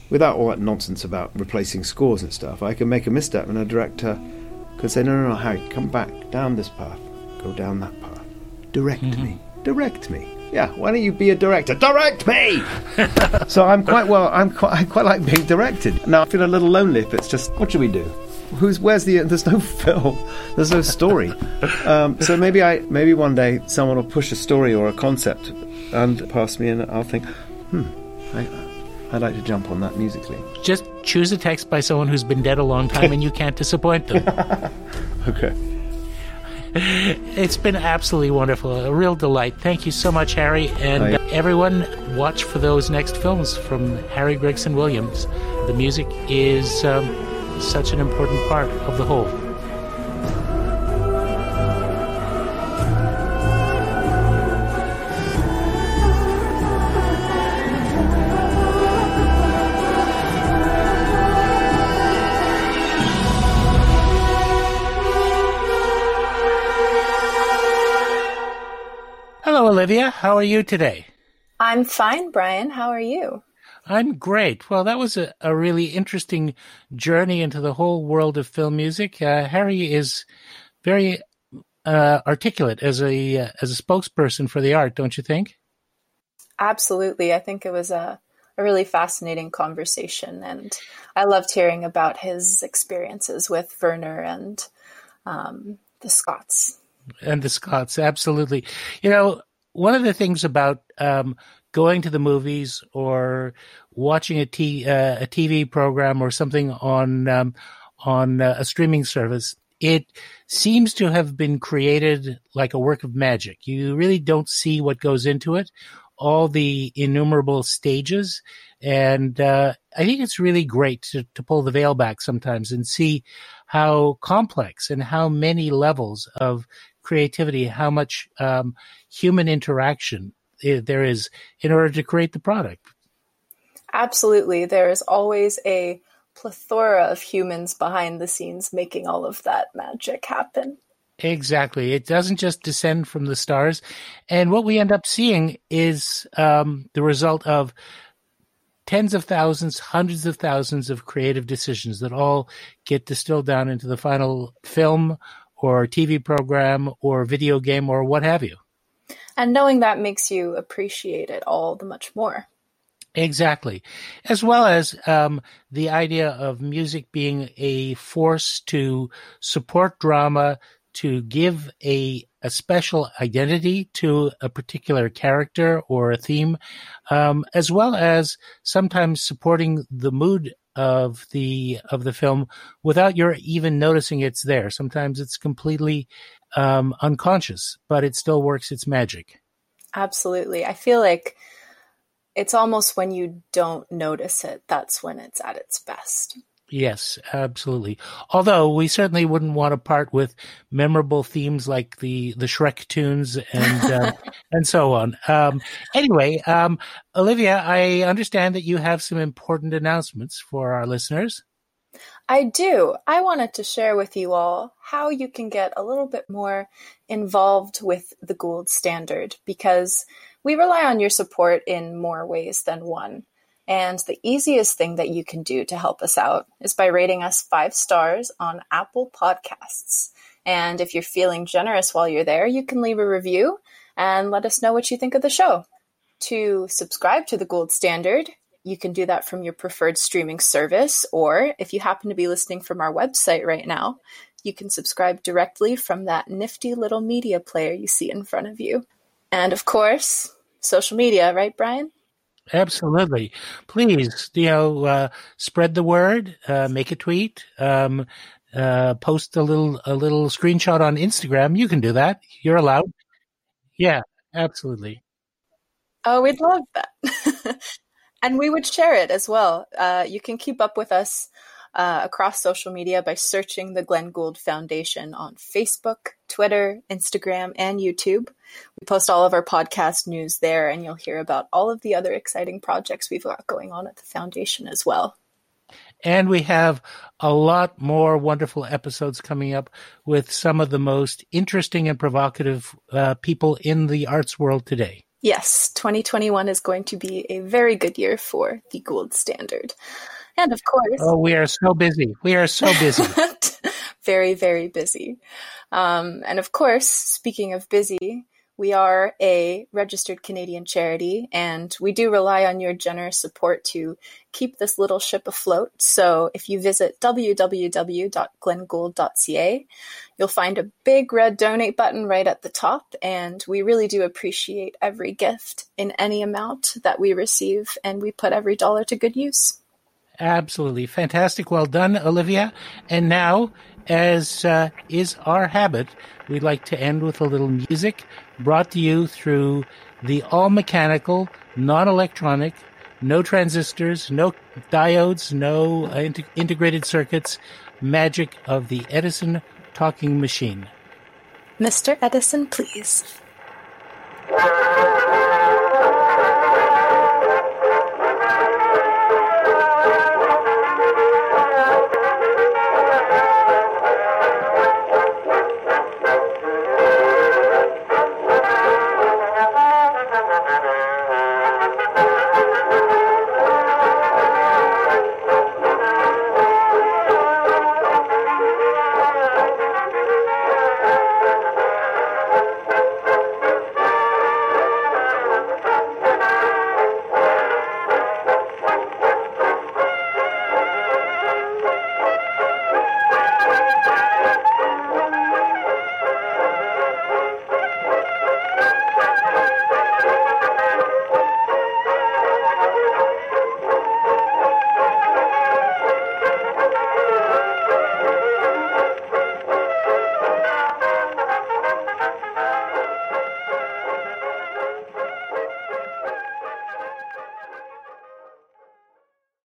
without all that nonsense about replacing scores and stuff, I can make a misstep and a director could say, no, no, no, Harry, come back down this path, go down that path, direct mm-hmm. me, direct me. Yeah, why don't you be a director? Direct me! <laughs> so I'm quite well. I'm quite. I quite like being directed. Now I feel a little lonely if it's just. What should we do? Who's? Where's the? There's no <laughs> film. There's no story. um, so maybe I. Maybe one day someone will push a story or a concept and pass me, and I'll think, hmm. I, I'd like to jump on that musically. Just choose a text by someone who's been dead a long time and you can't disappoint them. <laughs> okay. <laughs> It's been absolutely wonderful. A real delight. Thank you so much, Harry. And uh, everyone, watch for those next films from Harry Gregson Williams. The music is um, such an important part of the whole. Olivia. How are you today? I'm fine, Brian. How are you? I'm great. Well, that was a, a really interesting journey into the whole world of film music. Uh, Harry is very uh, articulate as a uh, as a spokesperson for the art, don't you think? Absolutely. I think it was a, a really fascinating conversation, and I loved hearing about his experiences with Werner and um, the Scotts. And the Scotts, absolutely. You know, one of the things about um, going to the movies or watching a, t- uh, a TV program or something on um, on uh, a streaming service, it seems to have been created like a work of magic. You really don't see what goes into it, all the innumerable stages, and uh, I think it's really great to, to pull the veil back sometimes and see how complex and how many levels of creativity, how much um, human interaction there is in order to create the product. Absolutely. There is always a plethora of humans behind the scenes making all of that magic happen. Exactly. It doesn't just descend from the stars. And what we end up seeing is um, the result of tens of thousands, hundreds of thousands of creative decisions that all get distilled down into the final film or TV program or video game or what have you. And knowing that makes you appreciate it all the much more. Exactly. As well as um, the idea of music being a force to support drama, to give a, a special identity to a particular character or a theme, um, as well as sometimes supporting the mood of the of the film without your even noticing it's there. Sometimes it's completely um, unconscious, but it still works its magic. Absolutely, I feel like it's almost when you don't notice it that's when it's at its best. Yes, absolutely. Although we certainly wouldn't want to part with memorable themes like the the Shrek tunes and uh, <laughs> and so on. Um, anyway, um, Olivia, I understand that you have some important announcements for our listeners. I do. I wanted to share with you all how you can get a little bit more involved with the Gould Standard because we rely on your support in more ways than one. And the easiest thing that you can do to help us out is by rating us five stars on Apple Podcasts. And if you're feeling generous while you're there, you can leave a review and let us know what you think of the show. To subscribe to the Gould Standard, you can do that from your preferred streaming service, or if you happen to be listening from our website right now, you can subscribe directly from that nifty little media player you see in front of you. And of course, social media, right, Brian? Absolutely. Please, you know, uh, spread the word, uh, make a tweet, um, uh, post a little, a little screenshot on Instagram. You can do that. You're allowed. Yeah, absolutely. Oh, we'd love that. <laughs> and we would share it as well. Uh, you can keep up with us uh, across social media by searching the Glenn Gould Foundation on Facebook, Twitter, Instagram, and YouTube. We post all of our podcast news there, and you'll hear about all of the other exciting projects we've got going on at the foundation as well. And we have a lot more wonderful episodes coming up with some of the most interesting and provocative uh, people in the arts world today. Yes, 2021 is going to be a very good year for the Gould Standard. And of course. Oh, we are so busy. We are so busy. <laughs> very, very busy. Um, and of course, speaking of busy, we are a registered Canadian charity and we do rely on your generous support to keep this little ship afloat. So if you visit www.glenngould.ca, you'll find a big red donate button right at the top. And we really do appreciate every gift in any amount that we receive and we put every dollar to good use. Absolutely. Fantastic. Well done, Olivia. And now, as uh, is our habit, we'd like to end with a little music brought to you through the all mechanical, non electronic, no transistors, no diodes, no uh, int- integrated circuits magic of the Edison talking machine. Mr. Edison, please.